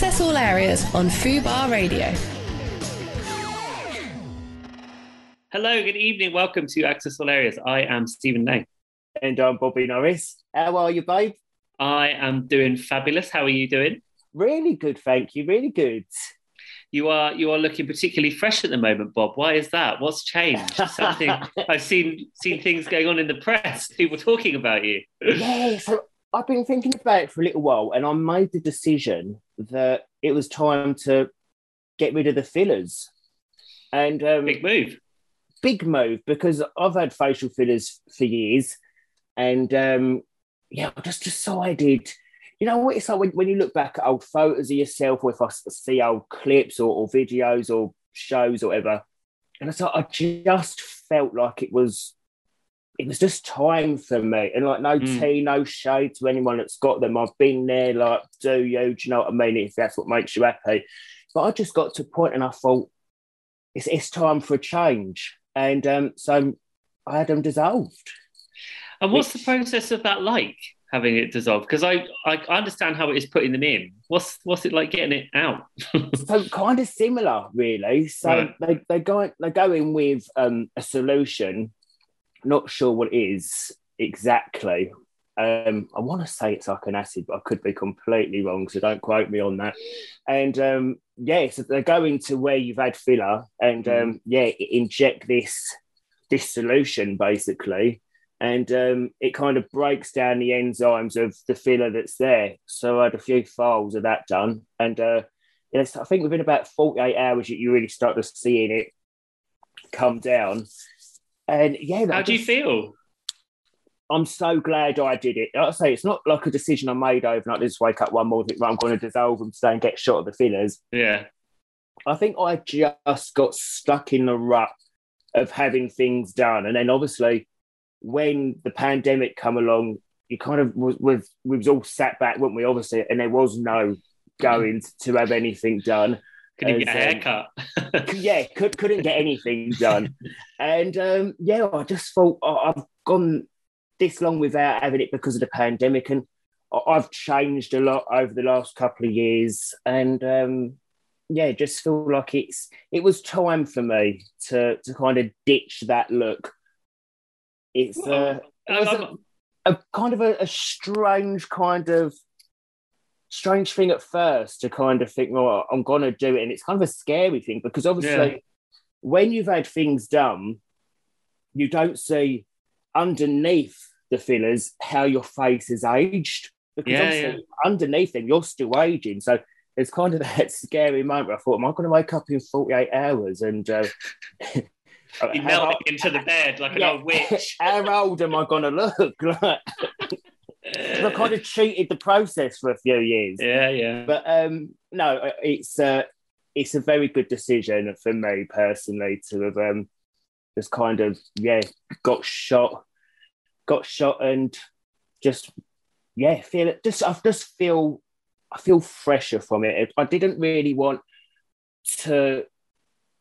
Access all areas on Fubar Radio. Hello, good evening. Welcome to Access All Areas. I am Stephen Lane. And I'm Bobby Norris. How are you, babe? I am doing fabulous. How are you doing? Really good, thank you. Really good. You are you are looking particularly fresh at the moment, Bob. Why is that? What's changed? Something I've seen seen things going on in the press. People talking about you. yeah, so I've been thinking about it for a little while, and I made the decision that it was time to get rid of the fillers. And um, big move, big move because I've had facial fillers for years, and um, yeah, I just decided. You know what it's like when, when you look back at old photos of yourself, or if I see old clips or, or videos or shows or whatever, and it's like I just felt like it was it was just time for me. And like, no mm. tea, no shade to anyone that's got them. I've been there, like, do you, do you know what I mean? If that's what makes you happy. But I just got to a point and I thought, it's, it's time for a change. And um, so I had them dissolved. And what's Which, the process of that like, having it dissolved? Because I, I understand how it is putting them in. What's what's it like getting it out? so kind of similar, really. So right. they, they go they go in with um, a solution not sure what it is exactly. Um, I want to say it's like an acid, but I could be completely wrong, so don't quote me on that. And um, yeah, so they're going to where you've had filler, and um, mm. yeah, inject this this solution basically, and um, it kind of breaks down the enzymes of the filler that's there. So I had a few files of that done, and uh, yes, I think within about forty eight hours, you really start to seeing it come down. And yeah, how do you feel? I'm so glad I did it. Like I say it's not like a decision I made overnight. I just wake up one morning, I'm going to dissolve them today and get shot of the fillers. Yeah. I think I just got stuck in the rut of having things done. And then obviously, when the pandemic come along, you kind of was, was we was all sat back, weren't we? Obviously, and there was no mm. going to have anything done. Couldn't get a haircut. Um, yeah, could, couldn't get anything done. and um, yeah, I just thought oh, I've gone this long without having it because of the pandemic. And I've changed a lot over the last couple of years. And um, yeah, just feel like it's it was time for me to to kind of ditch that look. It's uh, it a, a, kind of a, a strange kind of strange thing at first to kind of think, well, I'm going to do it. And it's kind of a scary thing because obviously, yeah. when you've had things done, you don't see underneath the fillers how your face is aged. Because yeah, obviously, yeah. underneath them, you're still aging. So it's kind of that scary moment. I thought, am I going to wake up in 48 hours and. Uh, you melt into the bed like an old witch. How old am I going to look? Like, I kind of cheated the process for a few years. Yeah, yeah. But um, no, it's uh, it's a very good decision for me personally to have um, just kind of yeah got shot, got shot, and just yeah feel it. Just I just feel I feel fresher from it. I didn't really want to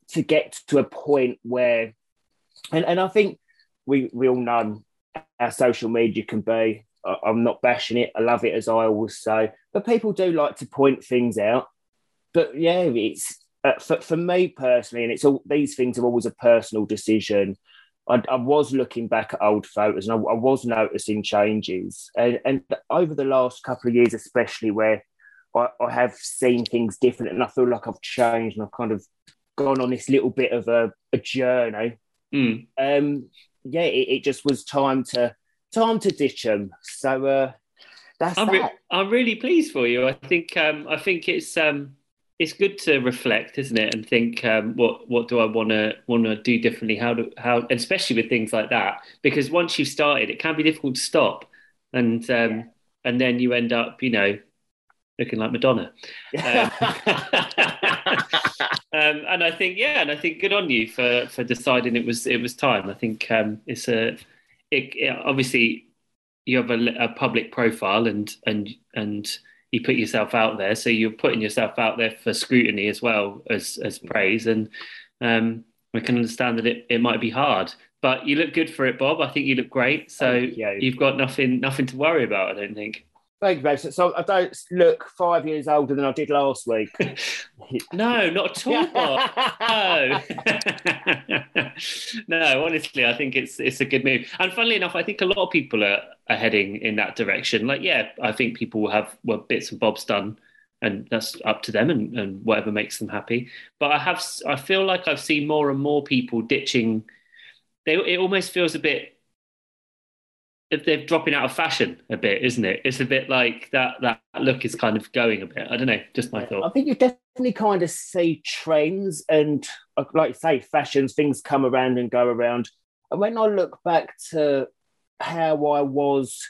to get to a point where, and and I think we we all know how social media can be I'm not bashing it. I love it, as I always say. But people do like to point things out. But yeah, it's uh, for, for me personally, and it's all these things are always a personal decision. I, I was looking back at old photos and I, I was noticing changes. And, and, over the last couple of years, especially where I, I, have seen things different and I feel like I've changed and I've kind of gone on this little bit of a, a journey. Mm. Um, yeah, it, it just was time to time to ditch them. So uh, that's I'm, re- I'm really pleased for you. I think um, I think it's um, it's good to reflect, isn't it, and think um, what what do I want to want to do differently? How do how especially with things like that because once you've started, it can be difficult to stop, and um, yeah. and then you end up, you know, looking like Madonna. Um, um, and I think yeah, and I think good on you for for deciding it was it was time. I think um, it's a it, it, obviously you have a, a, public profile and and and you put yourself out there, so you're putting yourself out there for scrutiny as well as as praise, and um, we can understand that it, it might be hard. But you look good for it, Bob. I think you look great. So you. you've got nothing nothing to worry about. I don't think. Thank you, babe. So, I don't look five years older than I did last week. no, not at all. no, no. Honestly, I think it's it's a good move. And funnily enough, I think a lot of people are, are heading in that direction. Like, yeah, I think people will have well, bits and bobs done, and that's up to them and, and whatever makes them happy. But I have, I feel like I've seen more and more people ditching. They, it almost feels a bit they're dropping out of fashion a bit, isn't it? It's a bit like that that look is kind of going a bit. I don't know, just my thought. I think you definitely kind of see trends and like say fashions, things come around and go around. And when I look back to how I was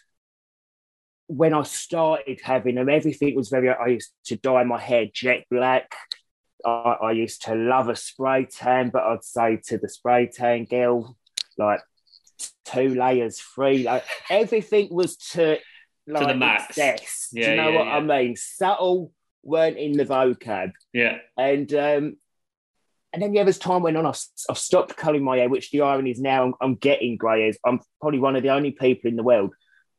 when I started having them, everything was very I used to dye my hair jet black. I, I used to love a spray tan, but I'd say to the spray tan girl, like two layers, three. Like everything was to like to the max. Excess. Yeah, Do you know yeah, what yeah. I mean? Subtle weren't in the vocab, Yeah, and um, and then yeah, as time went on, I've, I've stopped colouring my hair. Which the irony is now I'm, I'm getting grey hairs. I'm probably one of the only people in the world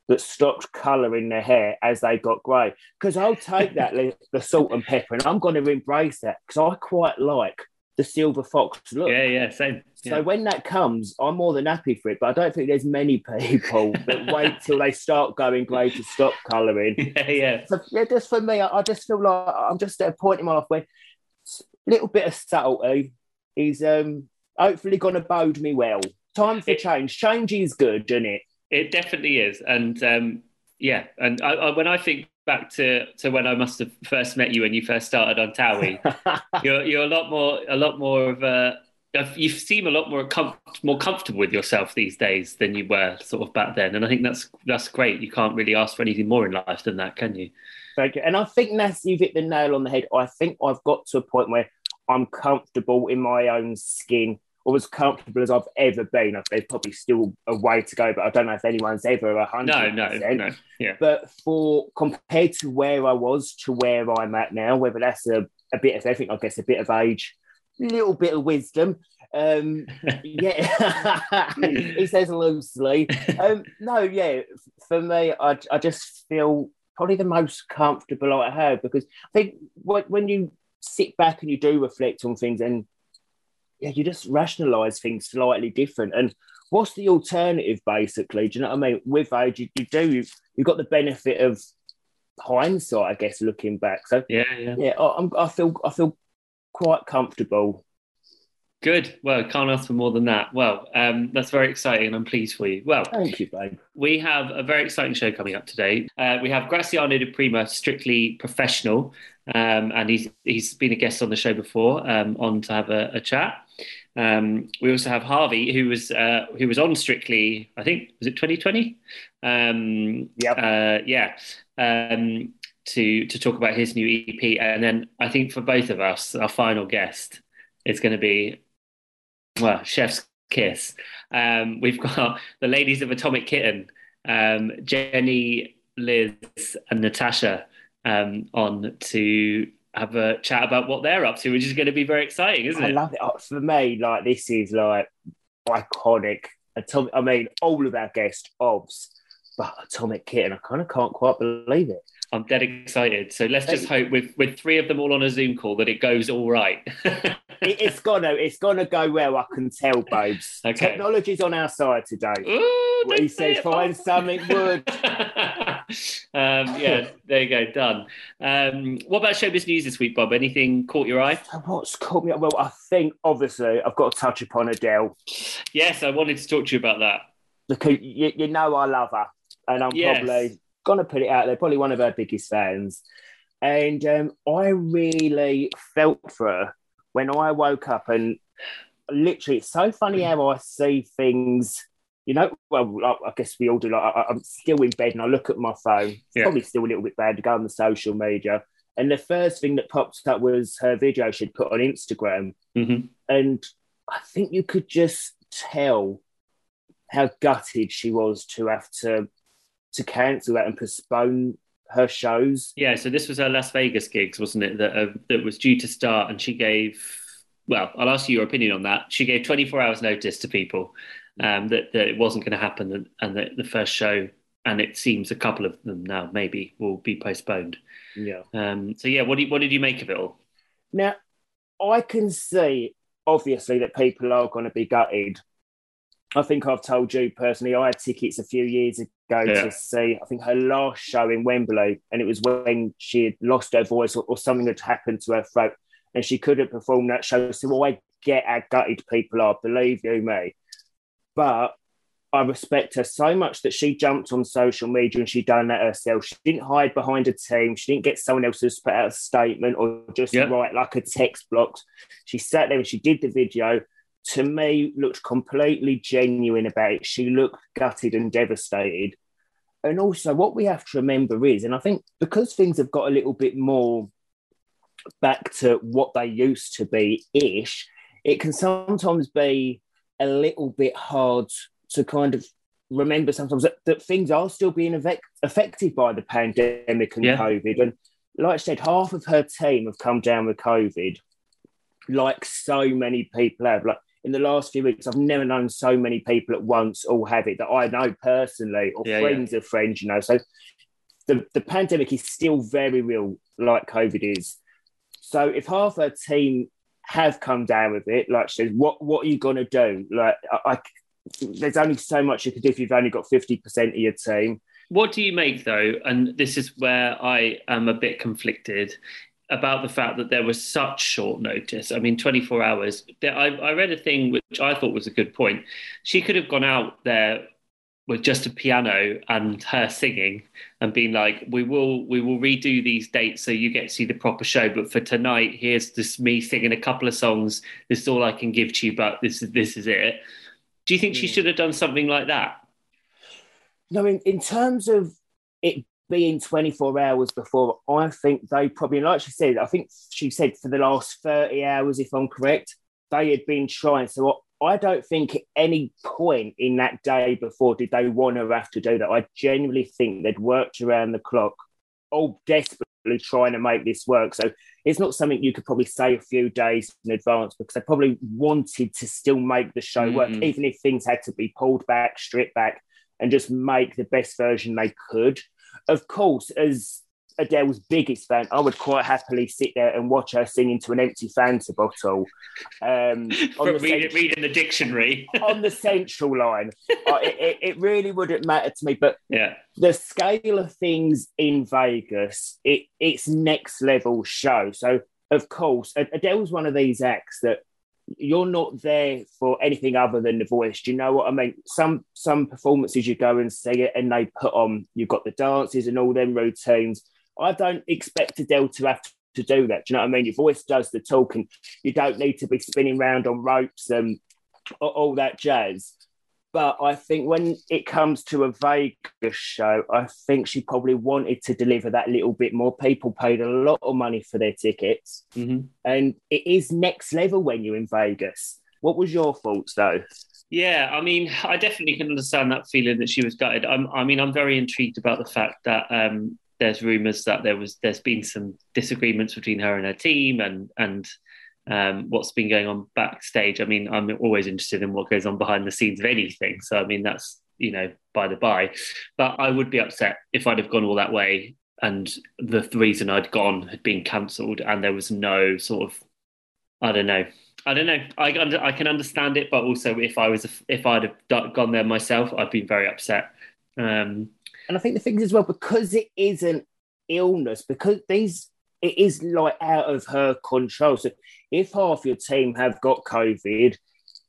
that stopped colouring their hair as they got grey. Because I'll take that the, the salt and pepper, and I'm going to embrace that because I quite like the silver fox look. yeah, yeah. Same. So Yeah. when that comes, I'm more than happy for it. But I don't think there's many people that wait till they start going grey to stop colouring. yeah, yeah. So yeah, just for me, I, I just feel like I'm just at a point in my life where a little bit of subtlety is um hopefully going to bode me well. Time for It- change. Change is good, isn't it? It definitely is, and um, yeah, and I, I, when I think back to to when I must have first met you when you first started on Towie, you're you're a lot more a lot more of a you seem a lot more com- more comfortable with yourself these days than you were sort of back then, and I think that's that's great. You can't really ask for anything more in life than that, can you? Thank you. And I think that's you've hit the nail on the head. I think I've got to a point where I'm comfortable in my own skin, or as comfortable as I've ever been. There's probably still a way to go, but I don't know if anyone's ever a No, hundred. no, percent. no. Yeah, But for compared to where I was to where I'm at now, whether that's a, a bit of everything, I guess a bit of age, a little bit of wisdom. Um, yeah, he says loosely. Um, no, yeah, for me, I, I just feel probably the most comfortable I have because I think when you sit back and you do reflect on things and yeah, you just rationalize things slightly different. And what's the alternative, basically? Do you know what I mean? With age, you, you do, you've, you've got the benefit of hindsight, I guess, looking back. So yeah, yeah. yeah, I, I'm, I feel, I feel quite comfortable. Good. Well, can't ask for more than that. Well, um, that's very exciting, and I'm pleased for you. Well, Thank you, babe. we have a very exciting show coming up today. Uh, we have Graziano Di Prima, strictly professional, um, and he's he's been a guest on the show before, um, on to have a, a chat. Um, we also have Harvey, who was uh, who was on Strictly, I think was it 2020? Um, Yep. uh, yeah, um, to to talk about his new EP, and then I think for both of us, our final guest is going to be well, Chef's Kiss. Um, we've got the ladies of Atomic Kitten, um, Jenny, Liz, and Natasha um, on to have a chat about what they're up to, which is going to be very exciting, isn't I it? I love it. Oh, For me, like this is like iconic. Atomic, I mean, all of our guest obs, but Atomic Kitten, I kind of can't quite believe it. I'm dead excited. So let's just hope with with three of them all on a Zoom call that it goes all right. it. It's gonna, it's gonna go well. I can tell, babes. Okay. Technology's on our side today. Ooh, don't say find something wood. um, yeah, there you go, done. Um, what about showbiz news this week, Bob? Anything caught your eye? What's caught me up? Well, I think obviously I've got to touch upon Adele. Yes, I wanted to talk to you about that. Because you, you know I love her, and I'm Yes. probably gonna put it out there. Probably one of her biggest fans, and um, I really felt for her when I woke up. And literally, it's so funny how I see things. You know, well, I guess we all do. Like, I, I'm still in bed and I look at my phone. Yeah. probably still a little bit bad to go on the social media. And the first thing that popped up was her video she'd put on Instagram. hmm And I think you could just tell how gutted she was to have to to cancel that and postpone her shows. Yeah, so this was her Las Vegas gigs, wasn't it? That uh, that was due to start, and she gave. Well, I'll ask you your opinion on that. She gave 24 hours notice to people um, that that it wasn't going to happen, and, and that the first show and it seems a couple of them now maybe will be postponed. Yeah. Um, so yeah, what did what did you make of it all? Now, I can see obviously that people are going to be gutted. I think I've told you personally. I had tickets a few years ago Yeah. to see. I think her last show in Wembley, and it was when she had lost her voice or, or something had happened to her throat, and she couldn't perform that show. So I get how gutted people are. Believe you me, but I respect her so much that she jumped on social media and she done that herself. She didn't hide behind a team. She didn't get someone else to put out a statement or just Yeah. write like a text block. She sat there and she did the video. To me, looked completely genuine about it. She looked gutted and devastated. And also, what we have to remember is, and I think because things have got a little bit more back to what they used to be ish, it can sometimes be a little bit hard to kind of remember sometimes that, that things are still being effect, affected by the pandemic and Yeah. COVID. And like I said, half of her team have come down with COVID, like so many people have. Like in the last few weeks, I've never known so many people at once all have it that I know personally or Yeah, friends of friends, you know. So the, the pandemic is still very real, like COVID is. So if half her team have come down with it, like she says, what what are you gonna do? Like I, I there's only so much you can do if you've only got fifty percent of your team. What do you make though? And this is where I am a bit conflicted about the fact that there was such short notice. I mean, 24 hours. I, I read a thing which I thought was a good point. She could have gone out there with just a piano and her singing and being like, "We will, we will redo these dates so you get to see the proper show. But for tonight, here's just me singing a couple of songs. This is all I can give to you, but this is this is it." Do you think she Mm. should have done something like that? No, in, in terms of it being 24 hours before, I think they probably, like she said, I think she said for the last 30 hours, if I'm correct, they had been trying. So I don't think at any point in that day before did they want to have to do that. I genuinely think they'd worked around the clock, all desperately trying to make this work. So it's not something you could probably say a few days in advance because they probably wanted to still make the show work, Mhm. even if things had to be pulled back, stripped back, and just make the best version they could. Of course, as Adele's biggest fan, I would quite happily sit there and watch her sing into an empty Fanta bottle. Um, the reading, cent- reading the dictionary. on the central line. Uh, it, it, really wouldn't matter to me, but yeah. the scale of things in Vegas, it, it's next level show. So, of course, Ad- Adele's one of these acts that you're not there for anything other than the voice. Do you know what I mean? Some some performances you go and see it, and they put on you've got the dances and all them routines. I don't expect Adele to have to do that. Do you know what I mean? Your voice does the talking. You don't need to be spinning round on ropes and all, that jazz. But I think when it comes to a Vegas show, I think she probably wanted to deliver that little bit more. People paid a lot of money for their tickets, Mhm. and it is next level when you're in Vegas. What was your thoughts though? Yeah, I mean, I definitely can understand that feeling that she was gutted. I'm, I mean, I'm very intrigued about the fact that um, there's rumours that there was there's been some disagreements between her and her team, and and um, what's been going on backstage. I mean, I'm always interested in what goes on behind the scenes of anything. So, I mean, that's you know by the by. But I would be upset if I'd have gone all that way and the reason I'd gone had been cancelled, and there was no sort of I don't know. I don't know. I I can understand it, but also if I was if I'd have gone there myself, I'd been very upset. Um, And I think the thing is as well, because it is an illness, because these it is like out of her control. So if half your team have got COVID,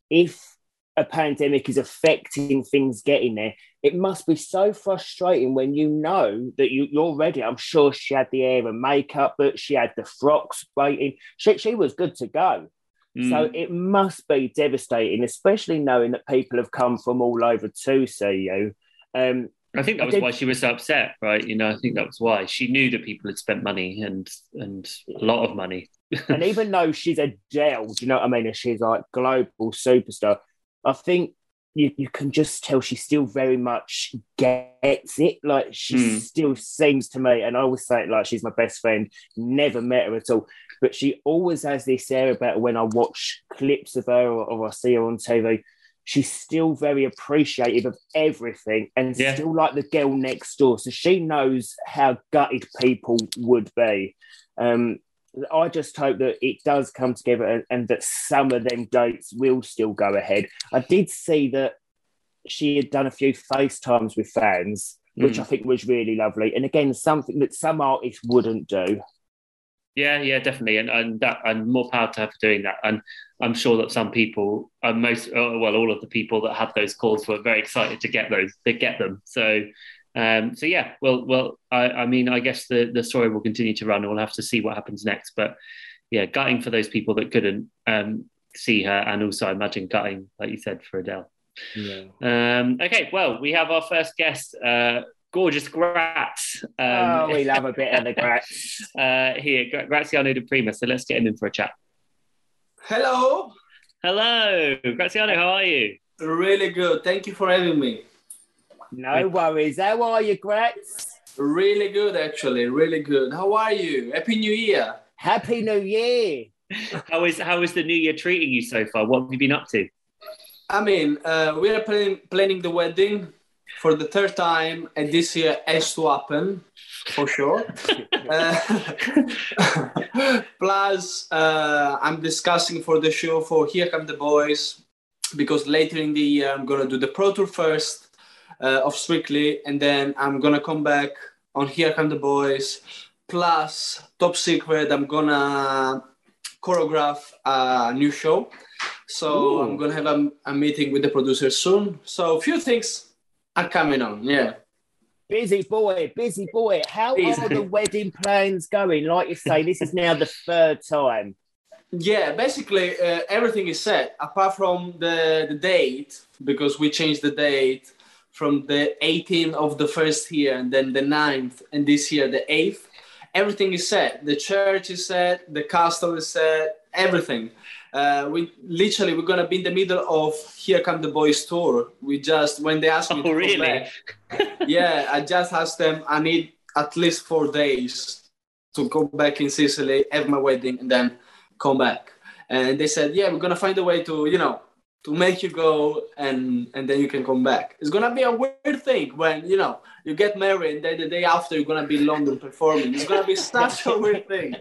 if a pandemic is affecting things getting there, it must be so frustrating when you know that you, you're ready. I'm sure she had the hair and makeup, but she had the frocks waiting. She, she was good to go. So mm, it must be devastating, especially knowing that people have come from all over to see you. Um, I think that was why she was so upset, right? You know, I think that was why she knew that people had spent money and and a lot of money. and even though she's Adele, do you know what I mean? And she's like global superstar, I think you, you can just tell she still very much gets it. Like she Hmm. still seems to me, and I always say it like she's my best friend, never met her at all. But she always has this air about her when I watch clips of her or, or I see her on TV. She's still very appreciative of everything and Yeah. still like the girl next door. So she knows how gutted people would be. Um, I just hope that it does come together and, and that some of them dates will still go ahead. I did see that she had done a few FaceTimes with fans, which Mm. I think was really lovely. And again, something that some artists wouldn't do. Yeah, yeah, definitely, and and that and more power to her for doing that. And I'm sure that some people, uh, most uh, well, all of the people that had those calls were very excited to get those, to get them. So, um, so yeah, well, well, I, I mean, I guess the the story will continue to run. We'll have to see what happens next. But yeah, gutting for those people that couldn't um, see her, and also I imagine gutting, like you said, for Adele. Yeah. Um, okay, well, we have our first guest, uh, gorgeous Gratz. Um, oh, we love a bit of the grats. uh, here, Gra- Graziano Di Prima. So let's get him in for a chat. Hello. Hello, Graziano. How are you? Really good. Thank you for having me. No worries. How are you, grats? Really good, actually. Really good. How are you? Happy New Year. Happy New Year. How is how is the new year treating you so far? What have you been up to? I mean, uh, we are planning, planning the wedding for the third time, and this year has to happen for sure. Uh, plus, uh, I'm discussing for the show for Here Come the Boys because later in the year I'm gonna do the pro tour first uh, of Strictly, and then I'm gonna come back on Here Come the Boys. Plus, top secret, I'm gonna choreograph a new show. So Ooh. I'm gonna have a, a meeting with the producer soon. So a few things are coming on. Yeah. Busy boy, busy boy. How Busy. are the wedding plans going? Like you say, this is now the third time. Yeah, basically uh, everything is set apart from the, the date because we changed the date from the 18th of the first year and then the 9th and this year the 8th. Everything is set. The church is set, the castle is set, everything. Uh, we literally we're gonna be in the middle of Here Come the Boys tour. We just when they asked me Oh, to come really? back, yeah, I just asked them I need at least four days to go back in Sicily, have my wedding, and then come back. And they said, yeah, we're gonna find a way to, you know, to make you go and and then you can come back. It's gonna be a weird thing when you know you get married and then the day after you're gonna be in London performing. It's gonna be such a weird thing.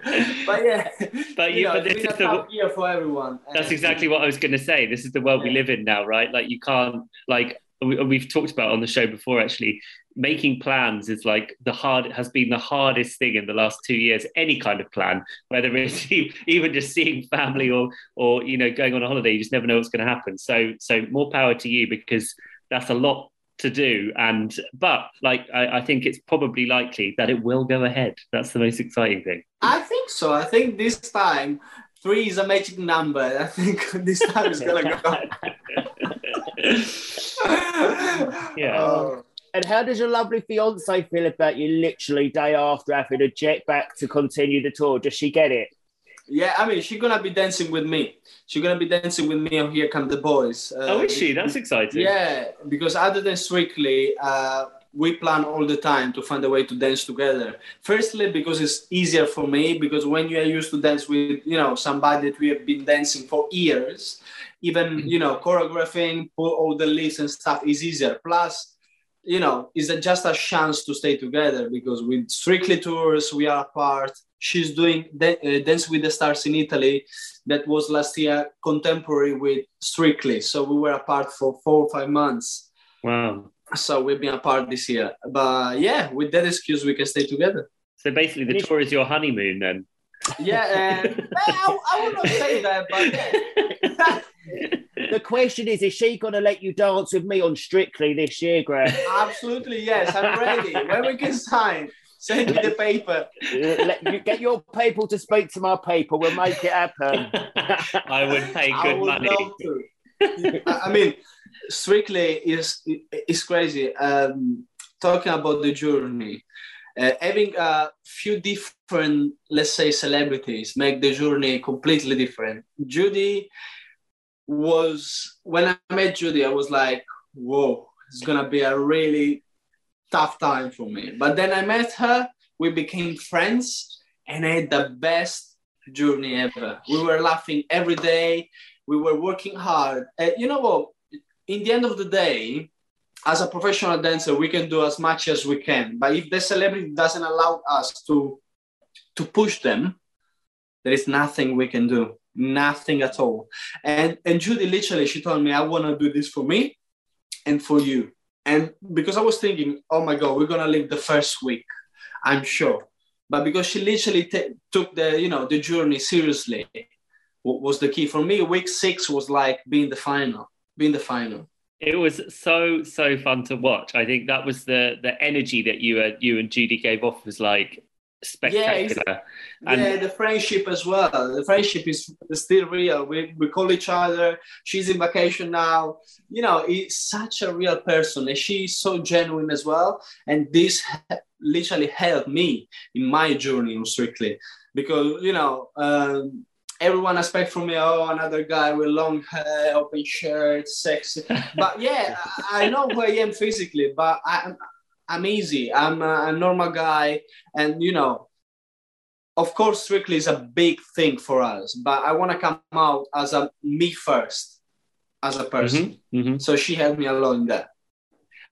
But yeah, But you you, know, but it's this is the year for everyone. that's exactly what I was going to say. This is the world we live in now, right? Like you can't like we've talked about on the show before actually making plans is like the hard has been the hardest thing in the last two years any kind of plan whether it's even just seeing family or or you know going on a holiday you just never know what's going to happen so so more power to you because that's a lot to do and but like I, I think it's probably likely that it will go ahead that's the most exciting thing I think so. I think this time three is a magic number. I think this time is gonna go. Yeah. Oh. And how does your lovely fiance feel about you literally day after having to jet back to continue the tour? Does she get it? Yeah, I mean, she's gonna be dancing with me. She's gonna be dancing with me on Here Come the Boys. Uh, oh is she that's exciting Yeah, because other than Strictly, uh, we plan all the time to find a way to dance together. Firstly, because it's easier for me, because when you are used to dance with, you know, somebody that we have been dancing for years, even, you know, choreographing, put all the lists and stuff is easier. Plus, you know, it's just a chance to stay together because with Strictly tours, we are apart. She's doing uh, Dance with the Stars in Italy. That was last year, contemporary with Strictly. So we were apart for four or five months. wow So we've been apart this year. But yeah, with that excuse, we can stay together. so basically the tour is your honeymoon then Yeah, and I, I would not say that, but yeah. The question is, is she going to let you dance with me on Strictly this year, Greg? absolutely yes. I'm ready. When we can sign, send me the paper. let you get your people to speak to my people. We'll make it happen. I would pay good I good would money. love to. I I mean, Strictly is is crazy. Um, talking about the journey, uh, having a few different, let's say, celebrities make the journey completely different. Judi was when I met Judi, I was like, "Whoa, it's gonna be a really tough time for me." But then I met her, we became friends, and I had the best journey ever. We were laughing every day we were working hard. Uh, you know what? in the end of the day, as a professional dancer, we can do as much as we can. But if the celebrity doesn't allow us to to push them, there is nothing we can do. Nothing at all. And and Judi literally she told me, I want to do this for me and for you. And because I was thinking, oh my God, we're gonna leave the first week, I'm sure. But because she literally t- took the you know the journey seriously, what was the key for me. Week six was like being the final, being the final it was so so fun to watch. I think that was the the energy that you uh, you and Judi gave off was like spectacular. Yeah, and yeah, the friendship as well. The friendship is still real. We we call each other. She's in vacation now. You know, it's such a real person, and she's so genuine as well. And this literally helped me in my journey on Strictly because you know. Um, everyone expect from me, oh, another guy with long hair, open shirt, sexy. But yeah, I know who I am physically, but I, I'm easy. I'm a, a normal guy, and you know, of course, Strictly is a big thing for us. But I want to come out as a me first, as a person. Mm-hmm, mm-hmm. So she helped me a lot in that.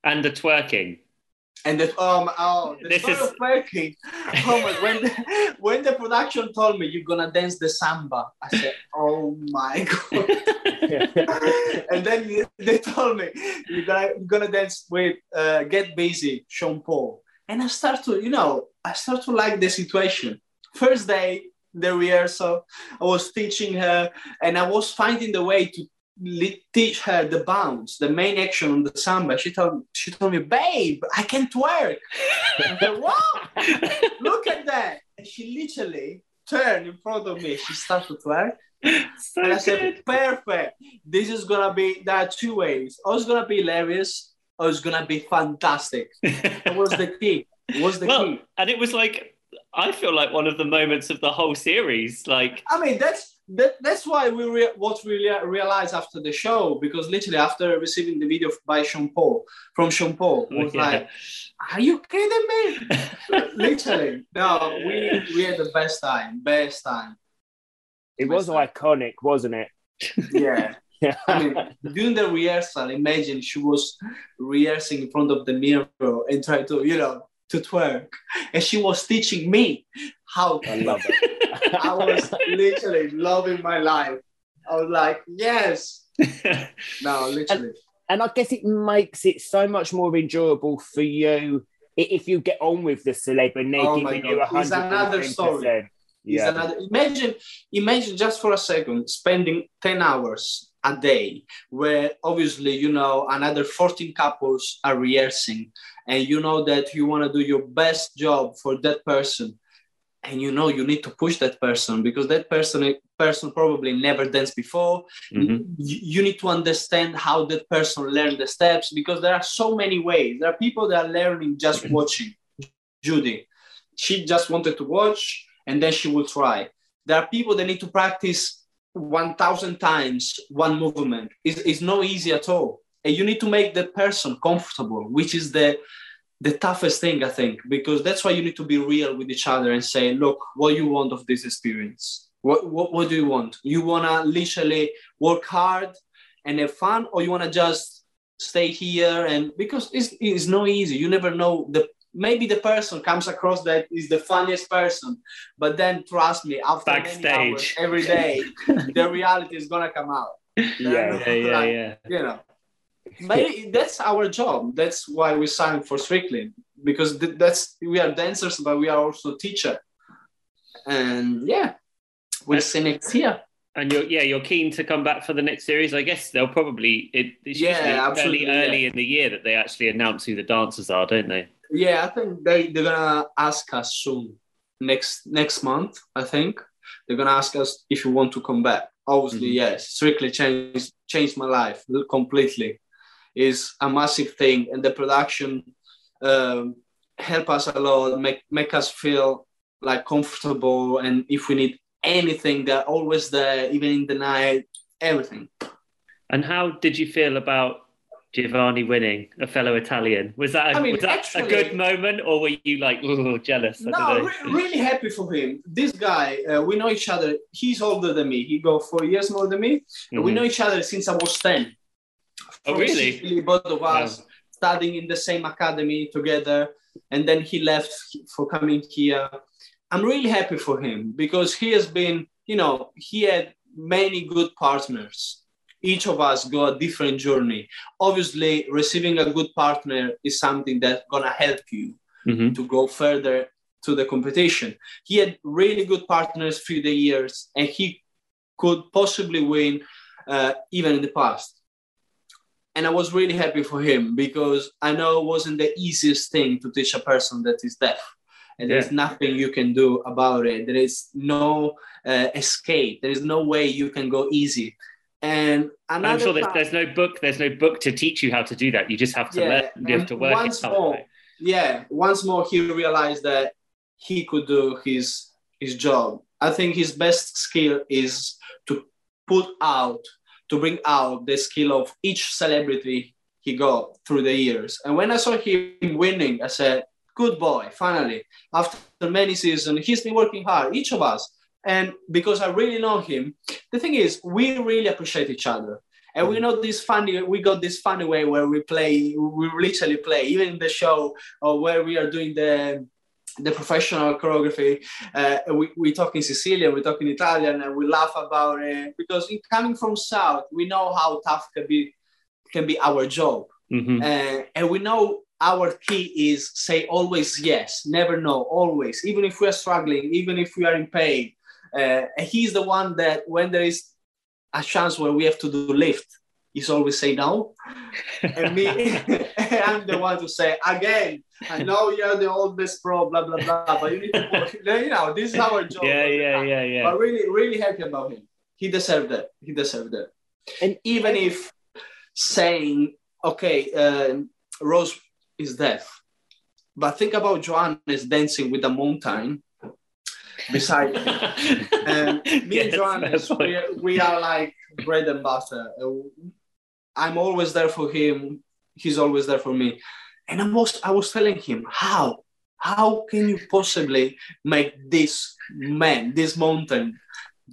And the twerking. And the um oh the this is working. Oh my when the, when the production told me you're gonna dance the samba, I said, Oh my god. and then they told me you're gonna you're gonna dance with uh, Get Busy, Sean Paul. And I start to, you know, I start to like the situation. First day, the rehearsal, I was teaching her and I was finding the way to teach her the bounce, the main action on the samba. She told she told me, "Babe, I can't work." I said, "What? Look at that!" And she literally turned in front of me. She started to work. So and I said, "Perfect. This is gonna be. There are two ways. Or it's gonna be hilarious, or it's gonna be fantastic." That was the key. was the well, key. And it was like I feel like one of the moments of the whole series. Like, I mean, that's that, that's why we re- what we rea- realized after the show because literally after receiving the video by Sean Paul from Sean Paul was yeah. like, "Are you kidding me?" literally, no, we we had the best time, best time. It was time. iconic, wasn't it? Yeah. yeah. I mean, during the rehearsal, imagine she was rehearsing in front of the mirror and trying to, you know, to twerk, and she was teaching me how. I love it. I was literally loving my life. I was like, yes. no, literally. And, and I guess it makes it so much more enjoyable for you if you get on with the celeb and they're oh giving you a hundred. It's another story. Yeah. Another, imagine, imagine just for a second spending ten hours a day, where obviously you know another fourteen couples are rehearsing, and you know that you want to do your best job for that person and you know you need to push that person because that person person probably never danced before. Mm-hmm. you, you, need to understand how that person learned the steps because there are so many ways. There are people that are learning just mm-hmm. watching. Judi she just wanted to watch and then she will try. There are people that need to practice 1000 times one movement. It's, it's not easy at all. And you need to make that person comfortable which is the the toughest thing i think because that's why you need to be real with each other and say look what you want of this experience? What, what, what do you want? You want to literally work hard and have fun or you want to just stay here and because it's, it's not easy. You never know. The maybe the person comes across that is the funniest person but then trust me after backstage. every day the reality is gonna come out. Yeah yeah yeah, like, yeah. you know maybe that's our job. That's why we signed for Strictly because that's we are dancers, but we are also teacher. And yeah, we'll see next year. And you're yeah, you're keen to come back for the next series. I guess they'll probably it, it's yeah, fairly early yeah. in the year that they actually announce who the dancers are, don't they? Yeah, I think they they're gonna ask us soon next next month. I think they're gonna ask us if you want to come back. Obviously, mm-hmm. yes. Strictly changed changed my life completely is a massive thing, and the production um, help us a lot, make make us feel like comfortable, and if we need anything, they're always there, even in the night, everything. And how did you feel about Giovanni winning, a fellow Italian? Was that a, I mean, was that actually, a good moment, or were you like jealous? no, re- really happy for him. This guy, uh, we know each other. He's older than me. He go four years more than me. Mm-hmm. We know each other since I was ten Oh, really? Sicily, both of us studying in the same academy together, and then he left for coming here. I'm really happy for him because he has been, you know, he had many good partners. Each of us go a different journey. Obviously, receiving a good partner is something that's gonna help you Mhm. to go further to the competition. He had really good partners through the years, and he could possibly win uh, even in the past. And I was really happy for him because I know it wasn't the easiest thing to teach a person that is deaf. And there's Yeah. nothing you can do about it. There is no uh, escape. There is no way you can go easy. And I'm sure there's, part- there's no book. There's no book to teach you how to do that. You just have to Yeah, learn. You have to work once more, yeah once more he realized that he could do his his job i think his best skill is to put out to bring out the skill of each celebrity he got through the years. And when i saw him winning i said good boy finally after many seasons he's been working hard each of us. And because i really know him the thing is we really appreciate each other. And we mm-hmm. know this funny, we got this funny way where we play, we literally play, even in the show or where we are doing the the professional choreography. Uh, we, we talk in Sicilian, we talk in Italian, and we laugh about it because in coming from South, we know how tough can be can be our job, Mhm. uh, and we know our key is say always yes, never no, always, even if we are struggling, even if we are in pain. Uh, and he's the one that when there is a chance where we have to do lift, he's always say no. And me, I'm the one to say again. I know you're the oldest pro, blah blah blah, but you need to, work. you know, this is our job. yeah, yeah, yeah, yeah. But really, really happy about him. He deserved it. He deserved it. And Even if saying, okay, um, Rose is deaf, but think about Johannes dancing with a mountain beside him. And me Yes, and Johannes, we, are- we are like bread and butter. Uh, I'm always there for him. He's always there for me. And I was, I was telling him, how? How can you possibly make this man, this mountain,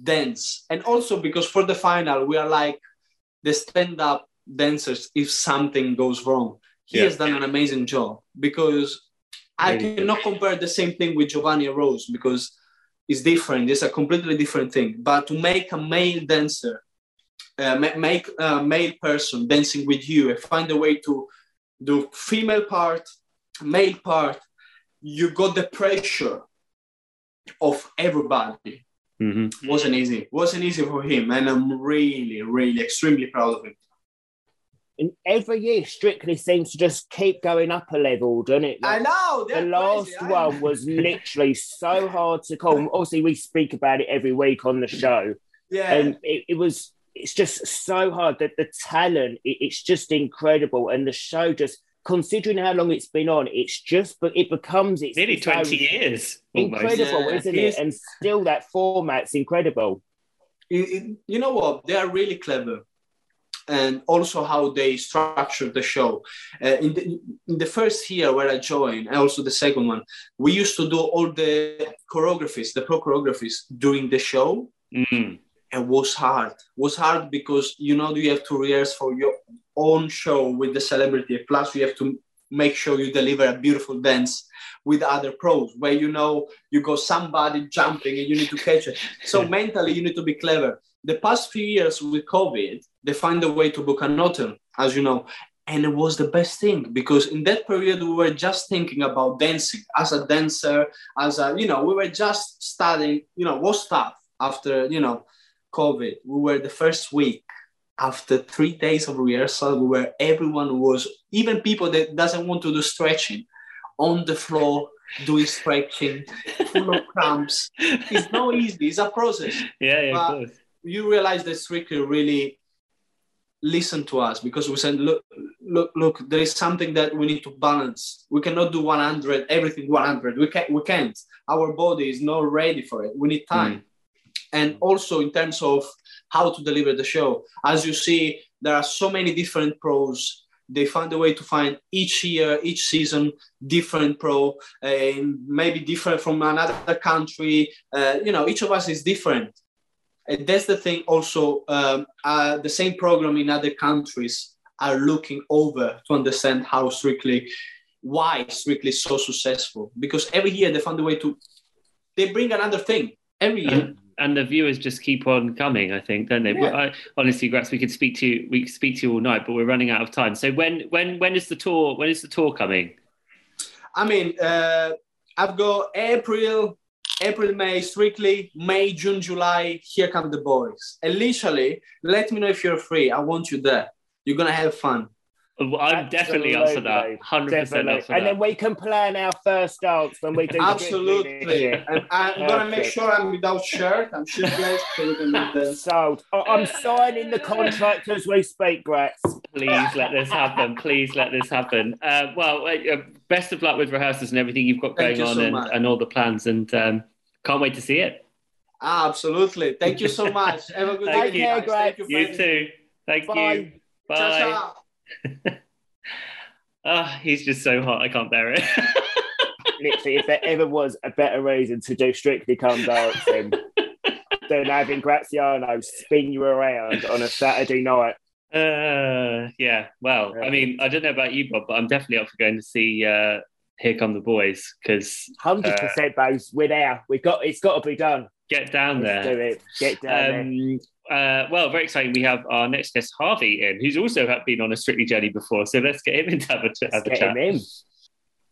dance? And also because for the final, we are like the stand-up dancers if something goes wrong. He Yeah. has done an amazing job because I cannot compare the same thing with Giovanni Rose because it's different. It's a completely different thing. But to make a male dancer, uh, make a male person dancing with you and find a way to do female part, male part, you got the pressure of everybody. Mhm. wasn't easy. wasn't easy for him, and I'm really, really, extremely proud of him. and every year, Strictly seems to just keep going up a level, doesn't it? I know the they're last crazy, I- one was literally so hard to call. Obviously, we speak about it every week on the show, yeah, and it, it was. It's just so hard that the talent. It, it's just incredible, and the show just considering how long it's been on, it's just but it becomes it's Nearly 20 years. Incredible, Yeah, isn't it it? is. And still, that format's incredible. it- it- you know what? They are really clever, and also how they structure the show. Uh, in, the, in the first year where I joined, and also the second one, we used to do all the choreographies, the pro choreographies during the show. Mm. And was hard. Was hard because you know you have to rehearse for your own show with the celebrity. Plus you have to make sure you deliver a beautiful dance with other pros where you know you got somebody jumping and you need to catch it. So mentally you need to be clever. The past few years with covid they find a way to book an hotel as you know and it was the best thing because in that period we were just thinking about dancing. As a dancer as a you know we were just studying you know was tough after you know COVID, we were the first week after three days of rehearsal, we were everyone was even people that doesn't want to do stretching on the floor doing stretching, full of cramps. It's not easy. It's a process. Yeah, yeah. You realize that Strictly really listened to us because we said, look, look, look, there is something that we need to balance. We cannot do 100, everything 100. We can't. We can't. Our body is not ready for it. We need time mm. And also in terms of how to deliver the show. As you see, there are so many different pros. They find a way to find each year, each season, different pro, and maybe different from another country. Uh, you know, each of us is different. And that's the thing. Also, um, uh, the same program in other countries are looking over to understand how Strictly, why Strictly so successful. Because every year they find a way to, they bring another thing every year. And, the viewers just keep on coming, I think, don't they? Yeah. I, honestly, Gratz, we could speak to you, we could speak to you all night, but we're running out of time. So when when when is the tour? When is the tour coming? I mean, uh, I've got April, April, May, strictly May, June, July. Here come the boys. And literally, let me know if you're free. I want you there. You're gonna have fun. Well, I'm definitely up for that. Hundred percent up for And that. then we can plan our first dance when we do Absolutely. year. And I'm gonna make sure I'm without shirt. I'm shirtless, so you can meet them. Sold. I- I'm signing the contract as we speak, Gratz. Please let this happen. Please let this happen. Uh, well, uh, best of luck with rehearsals and everything you've got Thank going you on so and, and all the plans. And um, can't wait to see it. Absolutely. Thank you so much. Have a good Thank day, you. guys. Thank you, You too. Thank Bye. you. Bye. Ciao, ciao. Ah, he's just so hot. I can't bear it. Literally, if there ever was a better reason to do Strictly Come Dancing than having Graziano spin you around on a Saturday night. Uh, yeah. Well, I mean, I don't know about you, Bob, but I'm definitely up for going to see uh, Here Come the Boys because Hundred percent, Bose. We're there. We've got. It's got to be done. get down Let's there. do it. Get down there. Uh, well, very exciting. We have our next guest, Harvey, in, who's also been on a Strictly journey before. So let's get him in to have a, ch- Let's have a get chat. him in.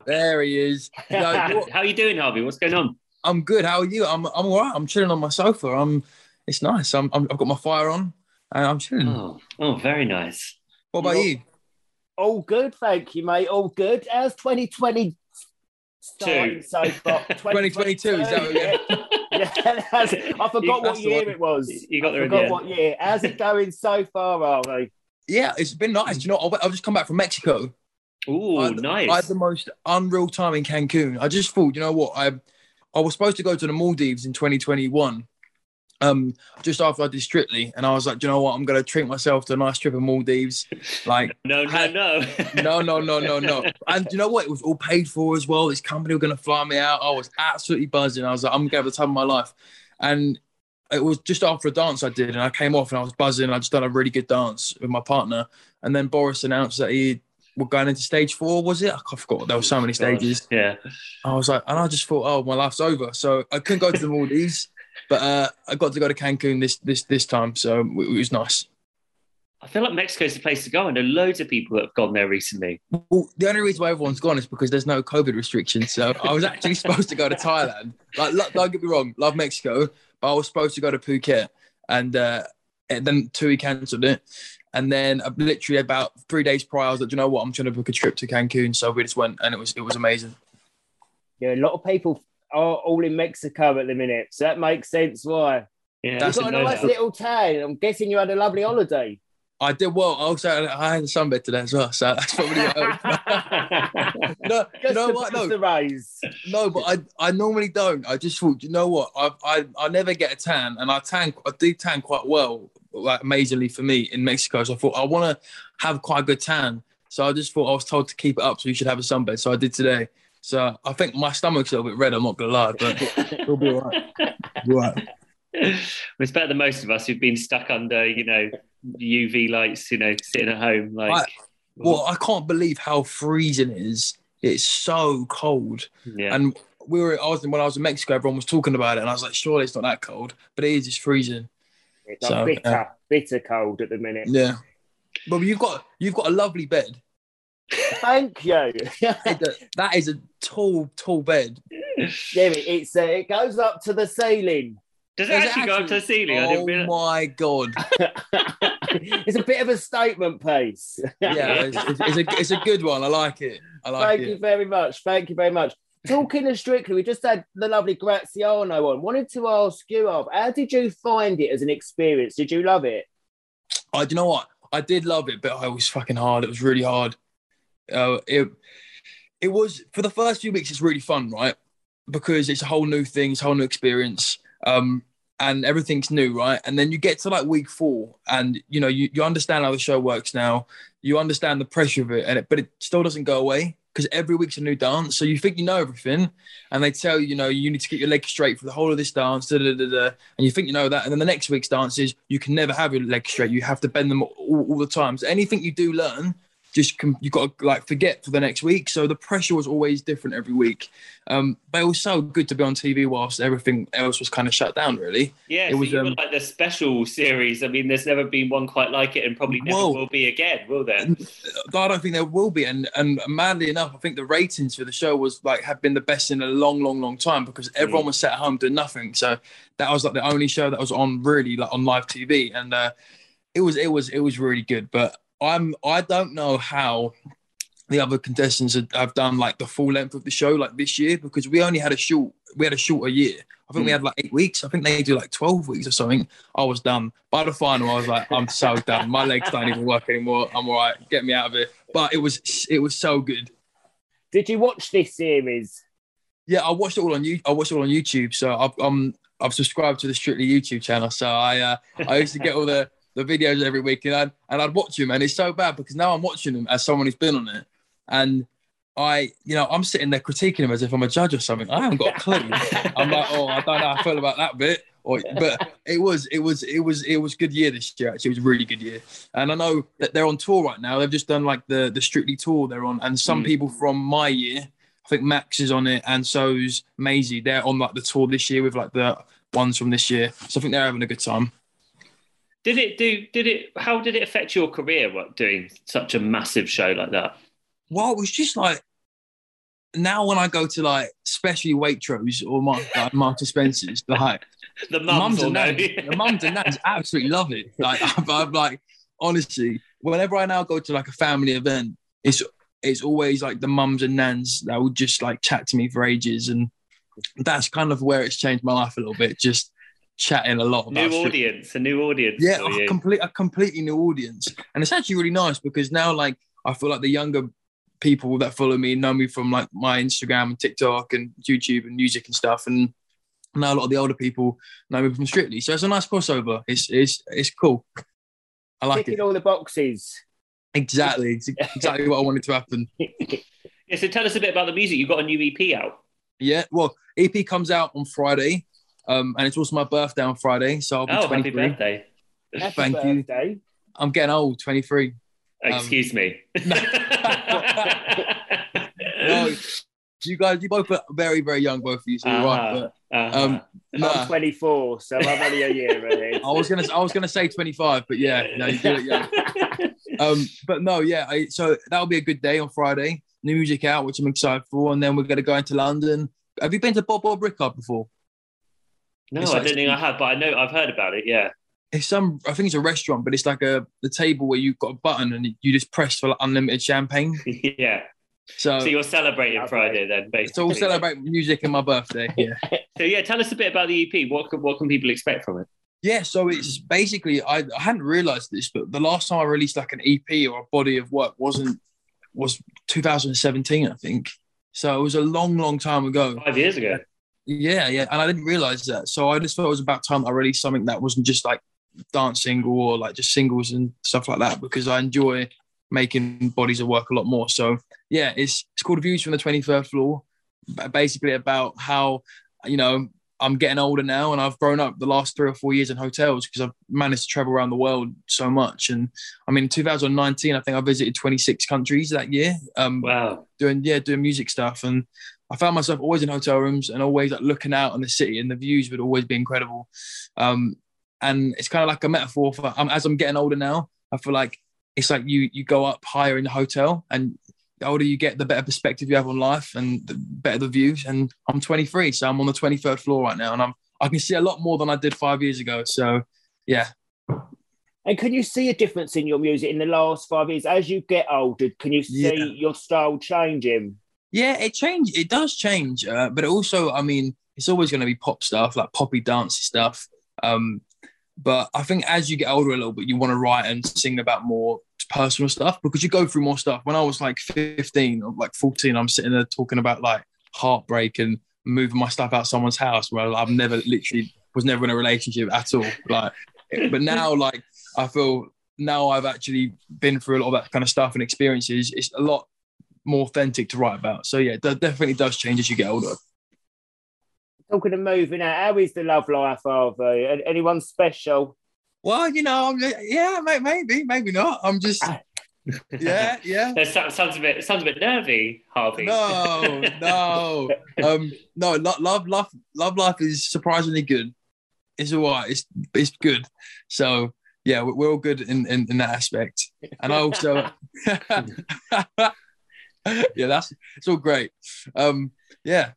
There he is. No, what- How are you doing, Harvey? What's going on? I'm good. How are you? I'm I'm all right. I'm chilling on my sofa. I'm. It's nice. I'm, I'm I've got my fire on and I'm chilling. Oh, oh, very nice. What about You're- you? All good, thank you, mate. All good. How's 2020 starting so far? 2022, is that what yeah. Yeah, that's- I forgot what That's the year one. it was. You got I there in forgot the what year. How's it going so far, Harvey? Yeah, it's been nice. Do you know? I've, I've just come back from Mexico. Ooh, I, nice. I had the most unreal time in Cancun. I just thought, you know what? I I was supposed to go to the Maldives in 2021, um, just after I did Strictly, and I was like, "Do you know what? I'm gonna treat myself to a nice trip of Maldives. Like, no, no, had- no. no, no, no, no, no. And you know what? It was all paid for as well. This company were gonna fly me out. I was absolutely buzzing. I was like, I'm gonna have the time of my life. And it was just after a dance I did, and I came off and I was buzzing. I just done a really good dance with my partner, and then Boris announced that he were going into stage four. Was it? I forgot. There were so many stages. Yeah. I was like, and I just thought, oh, my life's over. So I couldn't go to the Maldives, but uh, I got to go to Cancun this this this time, so it, it was nice. I feel like Mexico's the place to go. I know loads of people that have gone there recently. Well, the only reason why everyone's gone is because there's no COVID restrictions. So I was actually supposed to go to Thailand. Like, lo- don't get me wrong, love Mexico, but I was supposed to go to Phuket, and, uh, and then Tui cancelled it. And then uh, literally about three days prior, I was like, "Do you know what? I'm trying to book a trip to Cancun. So we just went, and it was it was amazing. Yeah, a lot of people are all in Mexico at the minute, so that makes sense why. Yeah, That's You've got a nice that. little town. I'm guessing you had a lovely holiday. I did well. I also, I had a sunbed today as well, so that's probably what helped. no, you know to what? boost No. No, but I I normally don't. I just thought, you know what? I I I never get a tan, and I tan. I do tan quite well, like amazingly for me in Mexico. So I thought I want to have quite a good tan. So I just thought I was told to keep it up, so you should have a sunbed. So I did today. So I think my stomach's a little bit red. I'm not gonna lie, but it'll be all right. It'll be all right. it's better than most of us who've been stuck under, you know, UV lights, you know, sitting at home. Like, Well, I can't believe how freezing it is. It's so cold. yeah. And we were, I was when I was in Mexico, everyone was talking about it, and I was like, surely it's not that cold, but it is. It's freezing. It's So, bitter, yeah. bitter cold at the minute. Yeah, but you've got you've got a lovely bed. Thank you. that is a tall, tall bed. it- it's uh, it goes up to the ceiling. Does it Does it actually go up to the ceiling? I didn't Oh realize. my god! it's a bit of a statement piece. Yeah, it's, it's, it's a it's a good one. I like it. I like Thank it. you very much. Thank you very much. Talking of Strictly, we just had the lovely Graziano on. Wanted to ask you, Alf, how did you find it as an experience? Did you love it? I, do you know what? I did love it, but it was fucking hard. It was really hard. Uh, it it was for the first few weeks. It's really fun, right? Because it's a whole new thing, it's a whole new experience, um, and everything's new, right? And then you get to like week four, and you know you, you understand how the show works now. You understand the pressure of it, and it, but it still doesn't go away. because every week's a new dance. So you think you know everything, and they tell you, you know, you need to keep your legs straight for the whole of this dance, da, da, da, da, and you think you know that. And then the next week's dance is you can never have your legs straight. You have to bend them all, all the time. So anything you do learn, just you got to like forget for the next week. So the pressure was always different every week. Um, but it was so good to be on TV whilst everything else was kind of shut down. Really, Yeah, It so was, um, like the special series. I mean, there's never been one quite like it, and probably never Whoa. will be again, will there? I don't think there will be. And and madly enough, I think the ratings for the show was like have been the best in a long, long, long time because everyone was sat at home doing nothing. So that was like the only show that was on really like on live TV, and uh, it was it was it was really good. But I'm I don't know how the other contestants have- done like the full length of the show like this year because we only had a short we had a shorter year. I think we had like eight weeks. I think they do like twelve weeks or something. I was done by the final. I was like, I'm so done. My legs don't even work anymore. I'm all right. Get me out of it. But it was it was so good. Did you watch this series? Yeah, I watched it all on you. I watched it all on YouTube. So I've um I've subscribed to the Strictly YouTube channel. So I uh, I used to get all the the videos every week and I'd, and I'd watch them and it's so bad because now I'm watching them as someone who's been on it and I you know I'm sitting there critiquing them as if I'm a judge or something. I haven't got a clue. I'm like, oh, I don't know how I feel about that bit. Or, but it was, it was, it was, it was good year this year. Actually, it was a really good year. And I know that they're on tour right now. They've just done like the the Strictly tour they're on, and some Mm. people from my year, I think Max is on it, and so's Maisie. They're on like the tour this year with like the ones from this year. So I think they're having a good time. Did it do? Did it? How did it affect your career? What doing such a massive show like that? Well, it was just like now when I go to like especially Waitrose or Mar- uh, like Marks Spencer's, like The mums mums and nads, the mums and nads absolutely love it. Like I'm, I'm like honestly, whenever I now go to like a family event, it's it's always like the mums and nans that will just like chat to me for ages, and that's kind of where it's changed my life a little bit. Just chatting a lot about new strip- audience, a new audience. yeah, for a you. complete a completely new audience, and it's actually really nice because now like I feel like the younger people that follow me know me from like my Instagram and TikTok and YouTube and music and stuff, and now a lot of the older people know me from Strictly. So it's a nice crossover. It's it's it's cool. I like Ticking it all the boxes. exactly. It's exactly what I wanted to happen. Yeah, so tell us a bit about the music. You've got a new EP out. Yeah. Well, EP comes out on Friday, um, and it's also my birthday on Friday, so I'll be Oh, happy 23. birthday! Happy Thank you. birthday. I'm getting old, 23. Um, Excuse me. No, you guys, you both are very, very young, both of you. So you're right. Uh-huh. But Uh-huh. um, nah, I'm 24, so I'm only a year ahead. I was gonna, I was gonna say 25, but yeah, no, you do it young. Um, but no, yeah. I, so that'll be a good day on Friday. New music out, which I'm excited for, and then we're gonna go into London. Have you been to Bob Bob Ricard before? No, It's I like- don't think I have, but I know I've heard about it. Yeah. It's some, I think it's a restaurant, but it's like a the table where you've got a button and you just press for like unlimited champagne. yeah. So, So you're celebrating Okay. Friday then, basically. so we'll celebrate music and my birthday. Yeah. So yeah, tell us a bit about the EP. What can, what can people expect from it? Yeah, so it's basically I, I hadn't realized this, but the last time I released like an EP or a body of work wasn't was 2017, I think. So it was a long, long time ago. Five years ago. Yeah, yeah, and I didn't realize that. So I just thought it was about time I released something that wasn't just like dance single or like just singles and stuff like that because I enjoy making bodies of work a lot more. So yeah, it's it's called Views from the 23rd Floor. Basically about how you know I'm getting older now and I've grown up the last three or four years in hotels because I've managed to travel around the world so much. And I mean, in 2019, I think I visited 26 countries that year. Um, Wow. doing yeah doing music stuff and I found myself always in hotel rooms and always like looking out on the city and the views would always be incredible um and it's kind of like a metaphor for um, as I'm getting older now I feel like it's like you you go up higher in the hotel and the older you get the better perspective you have on life and the better the views and I'm 23 so I'm on the 23rd floor right now and I'm I can see a lot more than I did 5 years ago so yeah And can you see a difference in your music in the last five years? As you get older, can you see Yeah. your style changing? Yeah, it change. It does change, uh, but also, I mean, it's always going to be pop stuff, like poppy dancey stuff. Um, but I think as you get older a little bit, you want to write and sing about more personal stuff because you go through more stuff. When I was like 15 or like 14, I'm sitting there talking about like heartbreak and moving my stuff out someone's house where I've never literally was never in a relationship at all. Like, but now, like, I feel now I've actually been through a lot of that kind of stuff and experiences. It's a lot more authentic to write about. So yeah, that definitely does change as you get older. Talking of moving out, how is the love life, Harvey? An- Anyone special? Well, you know, I'm, yeah, maybe, maybe not. I'm just, yeah, yeah. That sounds, sounds a bit sounds a bit nervy, Harvey. No, no, um, no. Love, love, love, love life is surprisingly good. It's all right. It's it's good. So yeah, we're, we're all good in, in in that aspect. And I also, yeah, that's it's all great. Um, yeah,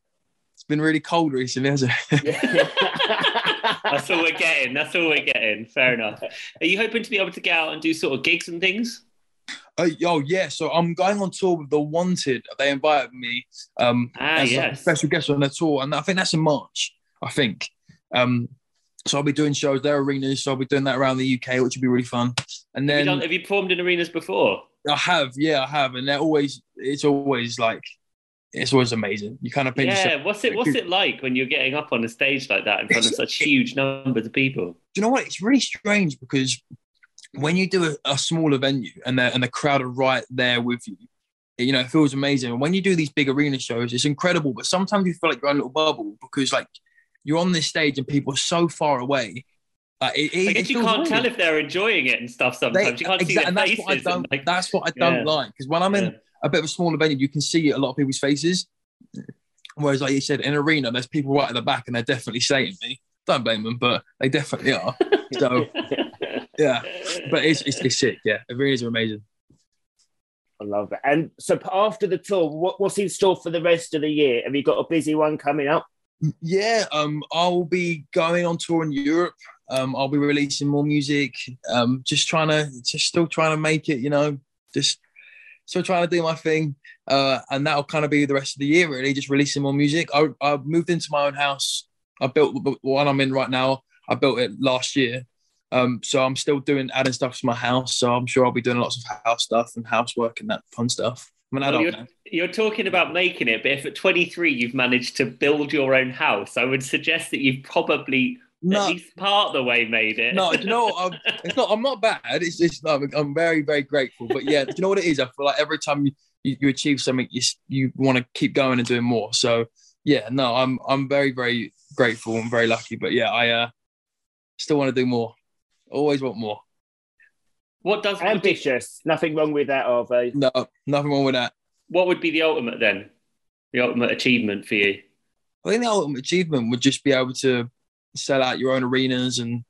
it's been really cold recently, hasn't it? That's all we're getting. That's all we're getting. Fair enough. Are you hoping to be able to get out and do sort of gigs and things? Uh, oh yeah, so I'm going on tour with the Wanted. They invited me um, Ah, as like a special guest on their tour, and I think that's in March. I think. Um, so I'll be doing shows there, arenas. So I'll be doing that around the UK, which would be really fun. And Have you, then done, have you performed in arenas before? I have, yeah, I have, and they're always. It's always like, it's always amazing. You kind of paint yourself. Yeah. What's it What's it like when you're getting up on a stage like that in front of such huge numbers of people? do you know what? It's really strange because when you do a, a smaller venue and the and the crowd are right there with you, you know, it feels amazing. And when you do these big arena shows, it's incredible. But sometimes you feel like you're in a little bubble because like you're on this stage and people are so far away. Like, it, it, I it guess you can't weird. tell if they're enjoying it and stuff. They- Sometimes you can't see exact- their and that's faces. what I don't. and, like, that's what I don't Yeah. like because when I'm in yeah. a bit of a smaller venue, you can see a lot of people's faces. Whereas, like you said, in arena, there's people right at the back and they're definitely saying me. Don't blame them, but they definitely are. So yeah, but it's it's, it's sick. Yeah, arenas are amazing. I love it. And so after the tour, what, what's in store for the rest of the year? Have you got a busy one coming up? Yeah, um, I'll be going on tour in Europe. Um, I'll be releasing more music. Um, just trying to, just still trying to make it. You know, just still trying to do my thing. Uh, and that'll kind of be the rest of the year, really. Just releasing more music. I, I moved into my own house. I built the one I'm in right now. I built it last year. Um, so I'm still doing adding stuff to my house. So I'm sure I'll be doing lots of house stuff and housework and that fun stuff. I'm an Well, adult you're, you're talking about making it, but if at 23 you've managed to build your own house, I would suggest that you've probably No, at least part of the way made it. no, you know? I'm, it's not. I'm not bad. It's just I'm, I'm very very grateful. But yeah, do you know what it is? I feel like every time you, you, you achieve something, you you want to keep going and doing more. So yeah, no, I'm I'm very very grateful and very lucky. But yeah, I uh, still want to do more. Always want more. what does Ambitious. Nothing wrong with that, Harvey. No, nothing wrong with that. what would be the ultimate then? The ultimate achievement for you? I think the ultimate achievement would just be able to sell out your own arenas and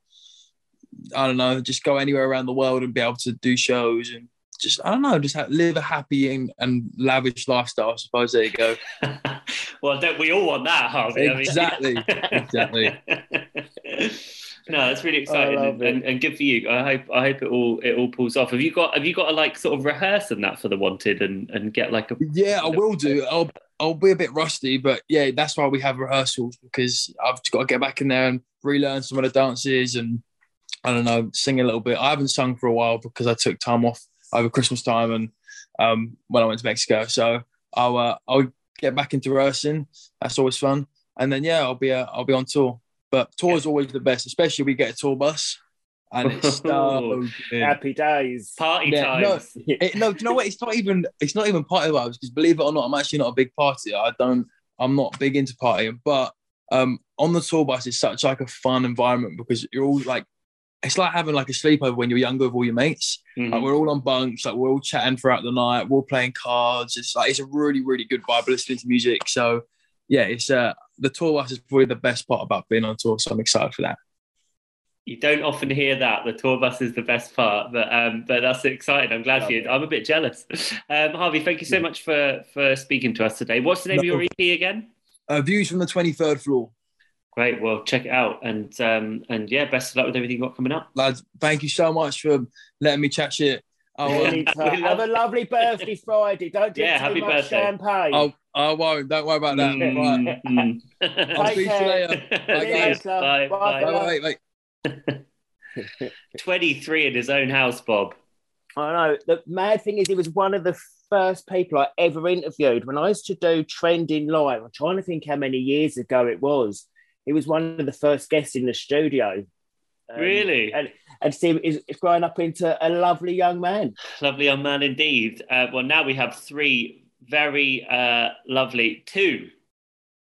I don't know, just go anywhere around the world and be able to do shows and just I don't know, just ha- live a happy and, and lavish lifestyle. I suppose there you go. well, don't we all want that, Harvey? I mean- Exactly, exactly. no, that's really exciting and, and, and good for you. I hope I hope it all it all pulls off. Have you got have you got to like sort of rehearse and that for the wanted and, and get like a Yeah, I will do. I'll I'll be a bit rusty, but yeah, that's why we have rehearsals because I've got to get back in there and relearn some of the dances and I don't know, sing a little bit. I haven't sung for a while because I took time off over Christmas time and um, when I went to Mexico. So I'll uh, I'll get back into rehearsing. That's always fun. And then yeah, I'll be uh, I'll be on tour. But tour is always the best, especially if we get a tour bus, and it's so. Happy days. party Yeah, no, times? It, no, do you know what? It's not even it's not even party vibes because believe it or not, I'm actually not a big party. I don't. I'm not big into partying, but um, on the tour bus, it's such like a fun environment because you're all like, it's like having like a sleepover when you're younger with all your mates. Mhm. Like we're all on bunks, like we're all chatting throughout the night, we're all playing cards. It's like it's a really really good vibe listening to music. So yeah, it's uh the tour bus is probably the best part about being on tour. So I'm excited for that. You don't often hear that. The tour bus is the best part, but um, but that's exciting. I'm glad for you. I'm a bit jealous. Um, Harvey, thank you so much for for speaking to us today. What's the name of your EP again? Uh, views from the 23rd floor. Great. Well, check it out, and um, and yeah, best of luck with everything you've got coming up. Lads, thank you so much for letting me chat shit. I'll, Anytime. Have a lovely birthday Friday. Don't drink Yeah, too happy much birthday. champagne. I'll, I won't. Don't worry about that. Right. Mm, I'll Take speak to you later. mm. See you guys. later. Bye, Bye bye. Bye, bye, bye. 23 in his own house, Bob. I know. The mad thing is, he was one of the first people I ever interviewed. When I used to do Trending Live, I'm trying to think how many years ago it was. He was one of the first guests in the studio. Um, Really? And, and see, he's, he's growing up into a lovely young man. Lovely young man indeed. Uh, well, now we have three very uh, lovely, two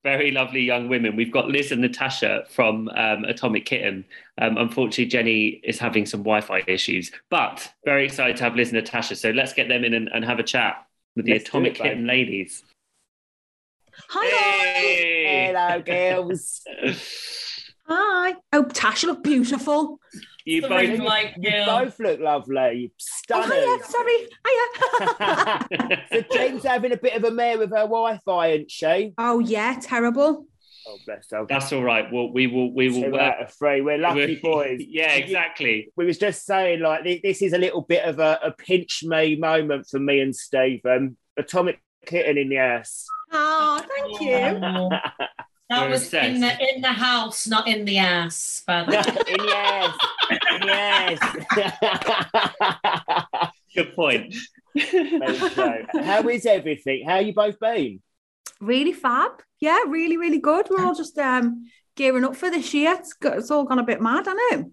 very lovely young women. We've got Liz and Natasha from um, Atomic Kitten. Um, unfortunately, Jenny is having some Wi Fi issues, but very excited to have Liz and Natasha. So let's get them in and, and have a chat with the Let's do Atomic it, babe. Kitten ladies. Hi, Hey! Hello, girls. hi. Oh, Tasha look beautiful. You The both. ring light You girl. both look lovely. Oh, Stunning. Oh, Stunners. hiya, sorry. Hiya. so Jen's having a bit of a mare with her Wi-Fi, isn't she? oh, yeah, terrible. Oh, bless her. That's all right. Well, we will. We will Two work. out of three. We're lucky we're- boys. Yeah, exactly. We was just saying, like, this is a little bit of a, a pinch me moment for me and Stephen. Atomic kitten in the ass. Oh, thank you. That We're was in the in the house, not in the ass. By the way. in the ass. In. Good point. How is everything? How you both been? Really fab. Yeah, really, really good. We're all just um gearing up for this year. It's, got, it's all gone a bit mad, hasn't it?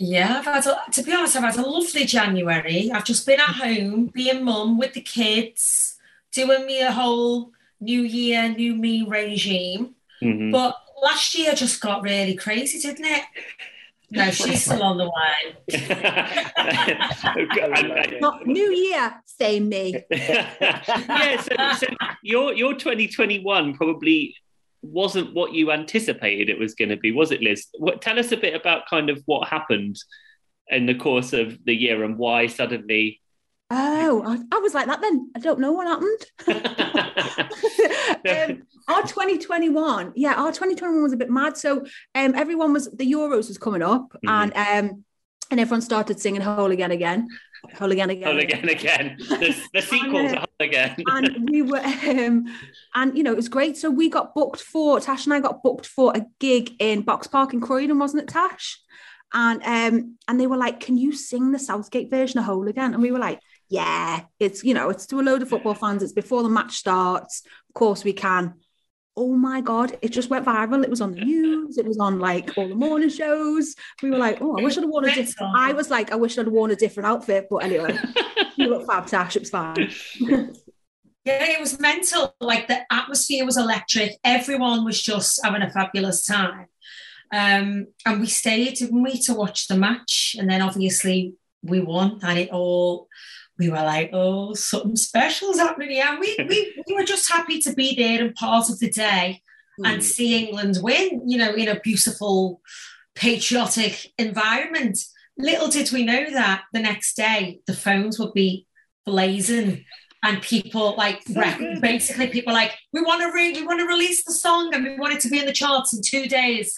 Yeah, I've had a, to be honest, I've had a lovely January. I've just been at home, being mum with the kids, doing me a whole new year, new me regime. Mhm. But last year just got really crazy, didn't it? No, she's still on the way. Not New Year, same me. yeah, so, so your your 2021 probably wasn't what you anticipated it was going to be, was it, Liz? What, tell us a bit about kind of what happened in the course of the year and why suddenly. Oh, I, I was like that then. I don't know what happened. um, our 2021, yeah, our 2021 was a bit mad. So um, everyone was the Euros was coming up, Mhm. and um, and everyone started singing "Whole Again Again," "Whole Again Again." Whole again, again. The, the sequel to Whole again. and we were um and you know it was great so we got booked for tash and i got booked for a gig in Boxpark in croydon wasn't it tash and um and they were like can you sing the southgate version of Whole again and we were like yeah it's you know it's to a load of football fans it's before the match starts of course we can oh my god it just went viral it was on the news it was on like all the morning shows we were like oh i wish i'd worn a different i was like i wish i'd worn a different outfit but anyway you look fab tash it was fine Yeah, it was mental. Like the atmosphere was electric. Everyone was just having a fabulous time. Um, and we stayed, didn't we, to watch the match. And then obviously we won, and it all we were like, oh, something special's happening here. And we, we we were just happy to be there and part of the day and hmm. see England win, you know, in a beautiful, patriotic environment. Little did we know that the next day the phones would be blazing and people like re- basically people like we want to re- we want to release the song and we want it to be in the charts in two days.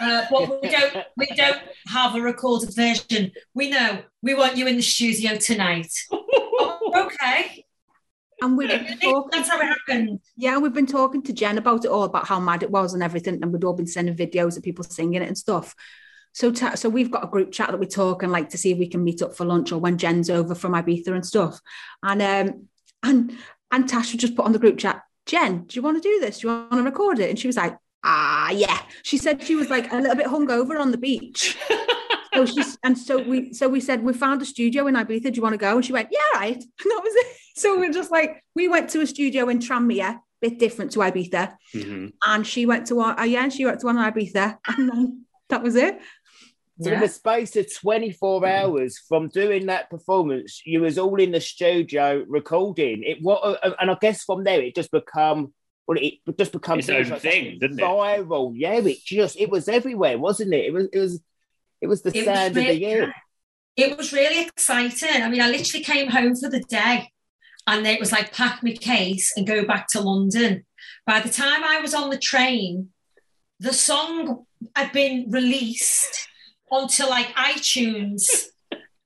Uh, but we don't we don't have a recorded version. We know we want you in the studio tonight. Oh, okay. And we've been talking, that's how it happened. Yeah, we've been talking to Jen about it all, about how mad it was and everything, and we'd all been sending videos of people singing it and stuff. So, ta- so we've got a group chat that we talk and like to see if we can meet up for lunch or when Jen's over from Ibiza and stuff. And um, and and Tash would just put on the group chat, Jen, do you want to do this? Do you want to record it? And she was like, ah, yeah. She said she was like a little bit hungover on the beach. so she's and so we so we said we found a studio in Ibiza. Do you want to go? And she went, yeah, right. And that was it. So we're just like we went to a studio in Tranmere, bit different to Ibiza, Mhm. and she went to one. Uh, yeah, and she went to one in Ibiza, and then that was it. So in the space of 24 mm-hmm. hours from doing that performance, you was all in the studio recording. It what uh, uh, and I guess from there it just become well, it just becomes Its own thing, didn't it? viral. Yeah, it just it was everywhere, wasn't it? It was it was it was the It was sound of the year. it was really exciting. I mean, I literally came home for the day and it was like pack my case and go back to London. By the time I was on the train, the song had been released onto like iTunes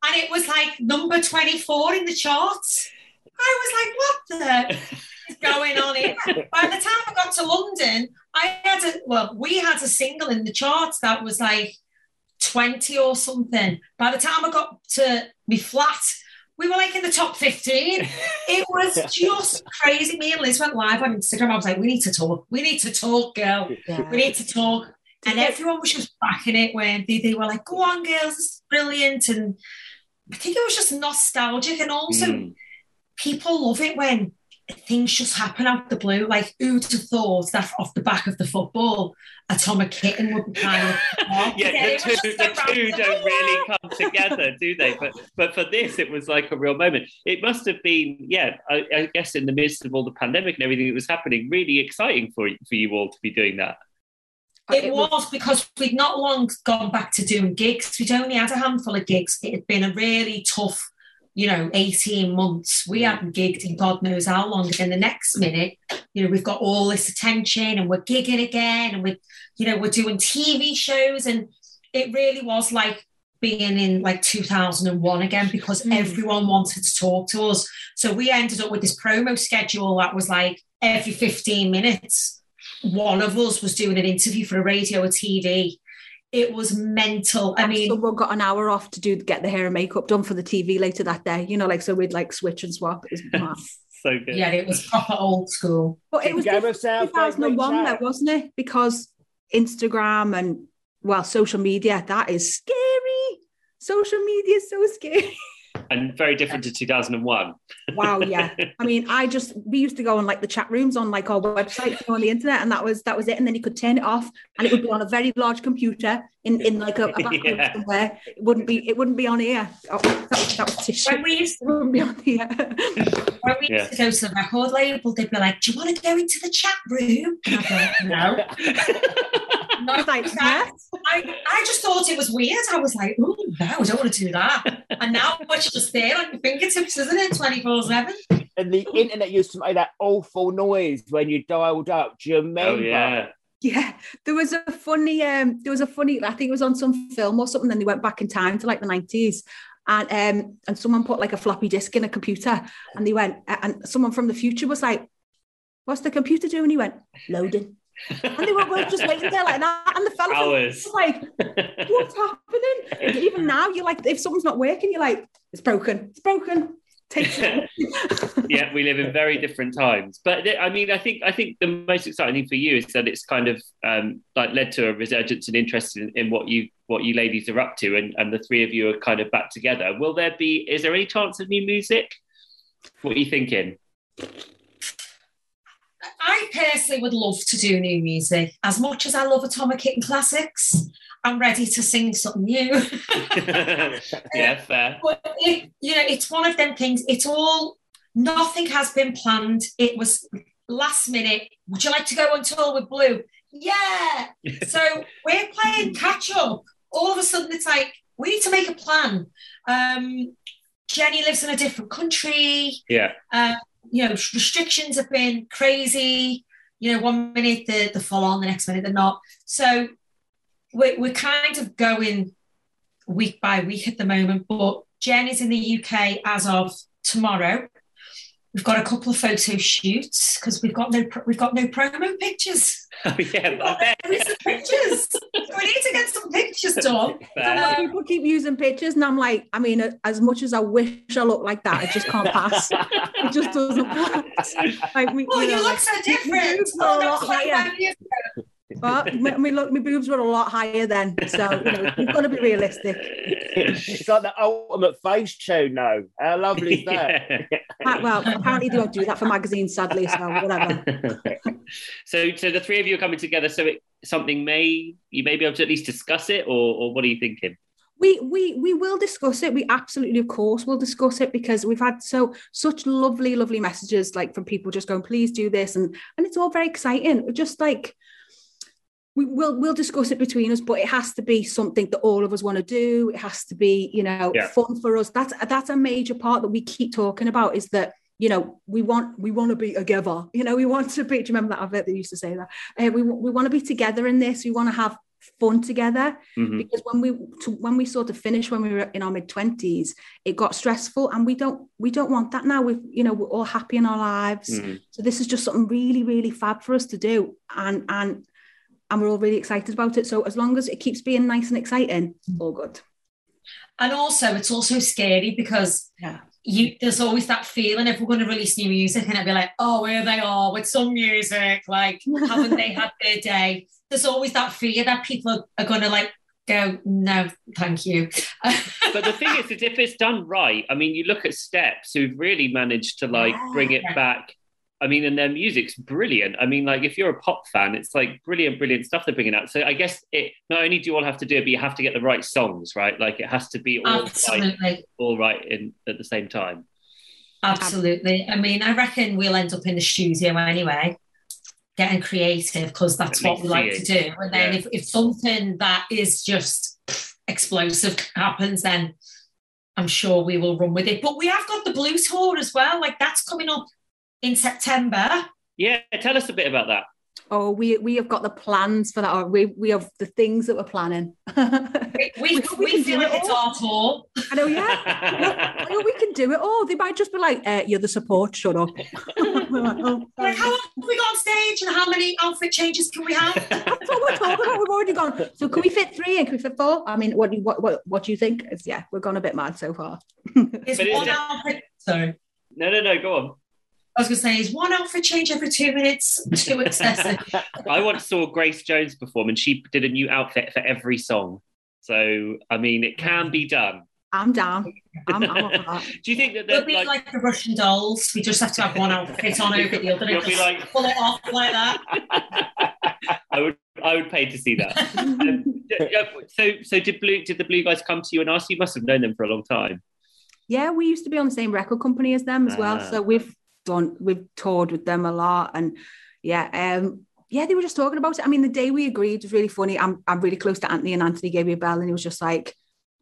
and it was like number 24 in the charts. I was like, what the is going on here? By the time I got to London, I had a well, we had a single in the charts that was like 20 or something. By the time I got to me flat, we were like in the top 15. It was just crazy. Me and Liz went live on Instagram. I was like, we need to talk. We need to talk, girl. We need to talk. And everyone was just backing it when they, they were like, go on, girls, it's brilliant. And I think it was just nostalgic. And also, Mm. people love it when things just happen out of the blue. Like who'd have thought that off the back of the football, Atomic Kitten would be kind of yeah, the two, the two don't really come together, do they? But but for this, it was like a real moment. It must have been, yeah, I, I guess in the midst of all the pandemic and everything that was happening, really exciting for for you all to be doing that. It was because we'd not long gone back to doing gigs. We'd only had a handful of gigs. It had been a really tough you know, 18 months. We hadn't gigged in God knows how long. And then the next minute, you know, we've got all this attention and we're gigging again and we're, you know, we're doing TV shows. And it really was like being in like 2001 again because mm. everyone wanted to talk to us. So we ended up with this promo schedule that was like every 15 minutes, one of us was doing an interview for a radio or TV it was mental. I mean, someone got an hour off to do get the hair and makeup done for the TV later that day. You know, like so we'd like switch and swap. It was so good. Yeah, it was proper old school. But it was 2001 though, wasn't it? Because Instagram and well, social media that is scary. Social media is so scary. and very different to 2001. wow, yeah. I mean, I just we used to go on like the chat rooms on like our website on the internet, and that was that was it. And then you could turn it off, and it would be on a very large computer in in like a, a back room yeah. somewhere. It wouldn't be it wouldn't be on here. Oh, that, was, that was tissue. When we used to, it wouldn't be on here. when we used to go to the record label, they'd be like, "Do you want to go into the chat room?" And I'd be like, "No." I was like, I, I just thought it was weird. I was like, oh, no, I don't want to do that. And now it's just there on your fingertips, isn't it? 24 7. And the internet used to make that awful noise when you dialed up. Do you remember? Oh, yeah. Yeah, there was a funny, um, there was a funny, I think it was on some film or something, then they went back in time to like the 90s. And um, and someone put like a floppy disk in a computer and they went, and someone from the future was like, What's the computer doing? He went, Loading and they were, just waiting there like that. And the fella was like, what's happening? Even now, you're like, if something's not working, you're like, it's broken, it's broken. yeah, we live in very different times. But I mean, I think I think the most exciting thing for you is that it's kind of um, like led to a resurgence and interest in, in, what you what you ladies are up to, and, and the three of you are kind of back together. Will there be? Is there any chance of new music? What are you thinking? I personally would love to do new music as much as I love Atomic Kitten classics. I'm ready to sing something new. yeah, fair. But it, you know, it's one of them things. It's all nothing has been planned. It was last minute. Would you like to go on tour with Blue? Yeah. so we're playing catch up. All of a sudden, it's like we need to make a plan. Um, Jenny lives in a different country. Yeah. Uh, you know, restrictions have been crazy. You know, one minute they're, they're full on, the next minute they're not. So we're, we're kind of going week by week at the moment. But Jen is in the UK as of tomorrow. We've got a couple of photo shoots because we've got no we've got no promo pictures. Oh yeah, pictures. we need to get some pictures done. Uh, people keep using pictures, and I'm like, I mean, as much as I wish I looked like that, it just can't pass. it just doesn't pass. Like, we, well, you, know, you look like, so different. But my, look, my boobs were a lot higher then, so you know, we've got to be realistic. It's like the ultimate face tune now. How lovely is that? Yeah. Well, apparently they don't do that for magazines, sadly. So whatever. so, so the three of you are coming together. So, it, something may you may be able to at least discuss it, or, or what are you thinking? we we we will discuss it we absolutely of course will discuss it because we've had so such lovely lovely messages like from people just going please do this and and it's all very exciting just like we will we'll discuss it between us, but it has to be something that all of us want to do. It has to be, you know, yeah. fun for us. That's that's a major part that we keep talking about is that you know we want we want to be together you know we want to be do you remember that bit that used to say that uh, we, we want to be together in this we want to have fun together mm-hmm. because when we to, when we sort of finished when we were in our mid 20s it got stressful and we don't we don't want that now we you know we're all happy in our lives mm-hmm. so this is just something really really fab for us to do and and and we're all really excited about it. So as long as it keeps being nice and exciting, all good. And also, it's also scary because yeah. you there's always that feeling if we're going to release new music and it'd be like, oh, here they are with some music, like haven't they had their day? There's always that fear that people are going to like go, no, thank you. but the thing is, is if it's done right, I mean, you look at Steps who've really managed to like yeah. bring it back I mean, and their music's brilliant. I mean, like if you're a pop fan, it's like brilliant, brilliant stuff they're bringing out. So I guess it not only do you all have to do it, but you have to get the right songs, right? Like it has to be all Absolutely. right, all right in at the same time. Absolutely. I mean, I reckon we'll end up in the studio anyway, getting creative because that's what we like to do. And then Yeah. if, if something that is just explosive happens, then I'm sure we will run with it. But we have got the blue tour as well. Like that's coming up in September. Yeah, tell us a bit about that. Oh, we we have got the plans for that. Or we we have the things that we're planning. We, we, We we we feel do like it it's all. our tour. I know, yeah. I know we can do it all. They might just be like, uh, "You're the support. Shut up." Like, "Oh, Like, how long have we got on stage and how many outfit changes can we have? That's what we're talking about. We've already gone. So can we fit three and can we fit four? I mean, what do you, what what what do you think? It's, yeah, we've gone a bit mad so far. Is But one it- outfit, sorry. No, no, no, go on. I was going to say, is one outfit change every two minutes too excessive? I once saw Grace Jones perform, and she did a new outfit for every song. So, I mean, it can be done. I'm down. I'm, I'm that. Do you think that We'll be like, like, the Russian dolls. We just have to have one outfit on over the other You'll be like- pull it off like that. I would, I would pay to see that. Um, so, so did blue? Did the blue guys come to you and ask you? You must have known them for a long time. Yeah, we used to be on the same record company as them as well. Ah. So we've done we've toured with them a lot. And yeah, um, yeah, they were just talking about it. I mean, the day we agreed was really funny. I'm I'm really close to Anthony and Anthony gave me a bell and he was just like,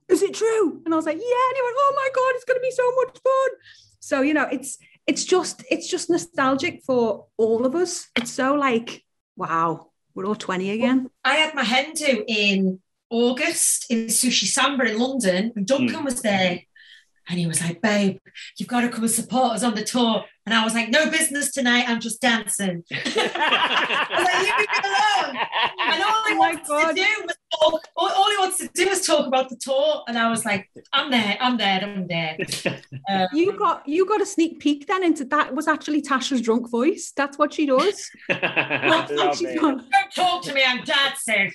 Is it true? And I was like, Yeah, and he went, Oh my god, it's gonna be so much fun. So, you know, it's it's just it's just nostalgic for all of us. It's so like, wow, we're all 20 again. I had my hen do in August in Sushi Samba in London, and Duncan Hmm. was there. And he was like, Babe, you've got to come and support us on the tour. And I was like, No business tonight. I'm just dancing. I was like, Leave me alone. And all he Oh my wants God. to do was talk, all, all he wants to do is talk about the tour. And I was like, I'm there, I'm there, I'm there. Um, You got you got a sneak peek then into that was actually Tasha's drunk voice. That's what she does. Love She's it. don't talk to me, I'm dancing.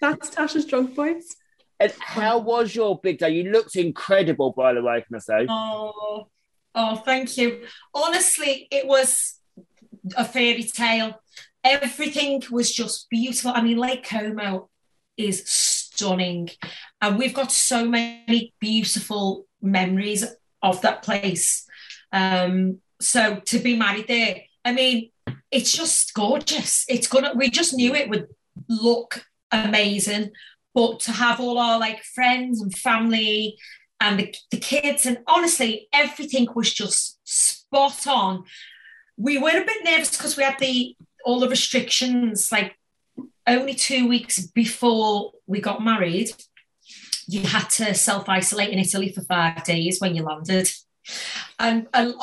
That's Tasha's drunk voice. And how was your big day? You looked incredible, by the way, can I say? Oh, oh, thank you. Honestly, it was a fairy tale. Everything was just beautiful. I mean, Lake Como is stunning, and we've got so many beautiful memories of that place. Um, so to be married there, I mean, it's just gorgeous. It's gonna. We just knew it would look amazing, but to have all our like friends and family and the, the kids and honestly everything was just spot on. We were a bit nervous because we had the all the restrictions like only two weeks before we got married you had to self-isolate in italy for five days when you landed. And, and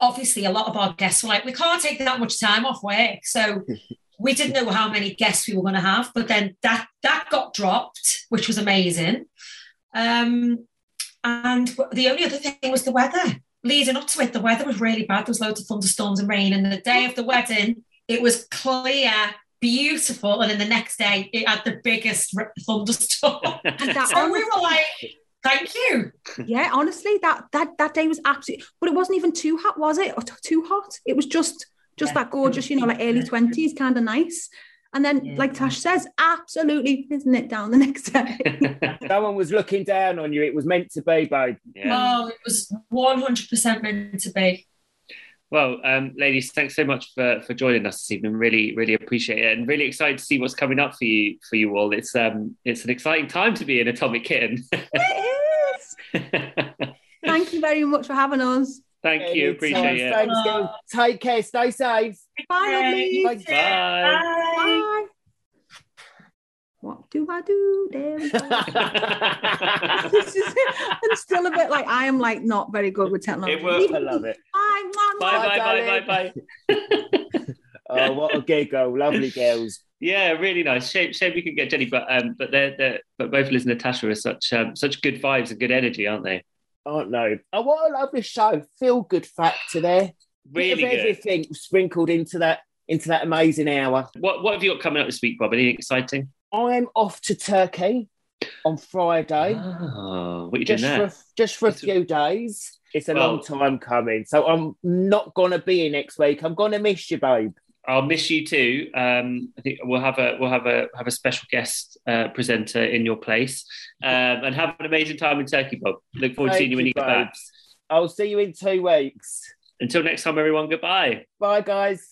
obviously a lot of our guests were like we can't take that much time off work. So we didn't know how many guests we were going to have but then that that got dropped which was amazing um, and the only other thing was the weather. Leading up to it, the weather was really bad. There was loads of thunderstorms and rain. And the day of the wedding, it was clear, beautiful. And then the next day, it had the biggest thunderstorm. And that so we were like, thank you. yeah, honestly, that that that day was absolutely but it wasn't even too hot, was it? Or t- too hot. It was just just that gorgeous, you know, like early 20s, kind of nice. And then, Yeah. like Tash says, absolutely isn't it down the next day. Someone was looking down on you. It was meant to be, babe. yeah. Oh, it was 100% meant to be. Well, um, ladies, thanks so much for, for joining us this evening. Really, really appreciate it, and really excited to see what's coming up for you for you all. It's um, it's an exciting time to be an Atomic Kitten. it is. Thank you very much for having us. Thank you, appreciate it. Thanks, girl. Take care. Stay safe. Bye, lovely. Bye. Bye. Bye. What do I do? There. This is- I'm still a bit like I am like not very good with technology. It will- I love it. Bye, mwah, mwah. Bye, bye, Bye, bye, bye, bye. Oh, what a giggle. Lovely girls. Yeah, really nice. Shame, shame we could get Jenny, but um, but they're, they're but both Liz and Natasha are such um, such good vibes and good energy, aren't they? Oh, no. Oh, what a lovely show. Feel good factor there. Really Bit of good. everything sprinkled into that into that amazing hour. What what have you got coming up this week, Bob? Anything exciting? I'm off to Turkey on Friday. Oh, what are you doing just there? for just for a few days. It's a Well- long time coming. So I'm not gonna be here next week. I'm gonna miss you, babe. I'll miss you too. Um, I think we'll have a we'll have a have a special guest uh, presenter in your place, um, and have an amazing time in Turkey, Bob. Look forward to seeing you when you get back. I'll see you in two weeks. Until next time, everyone. Goodbye. Bye, guys.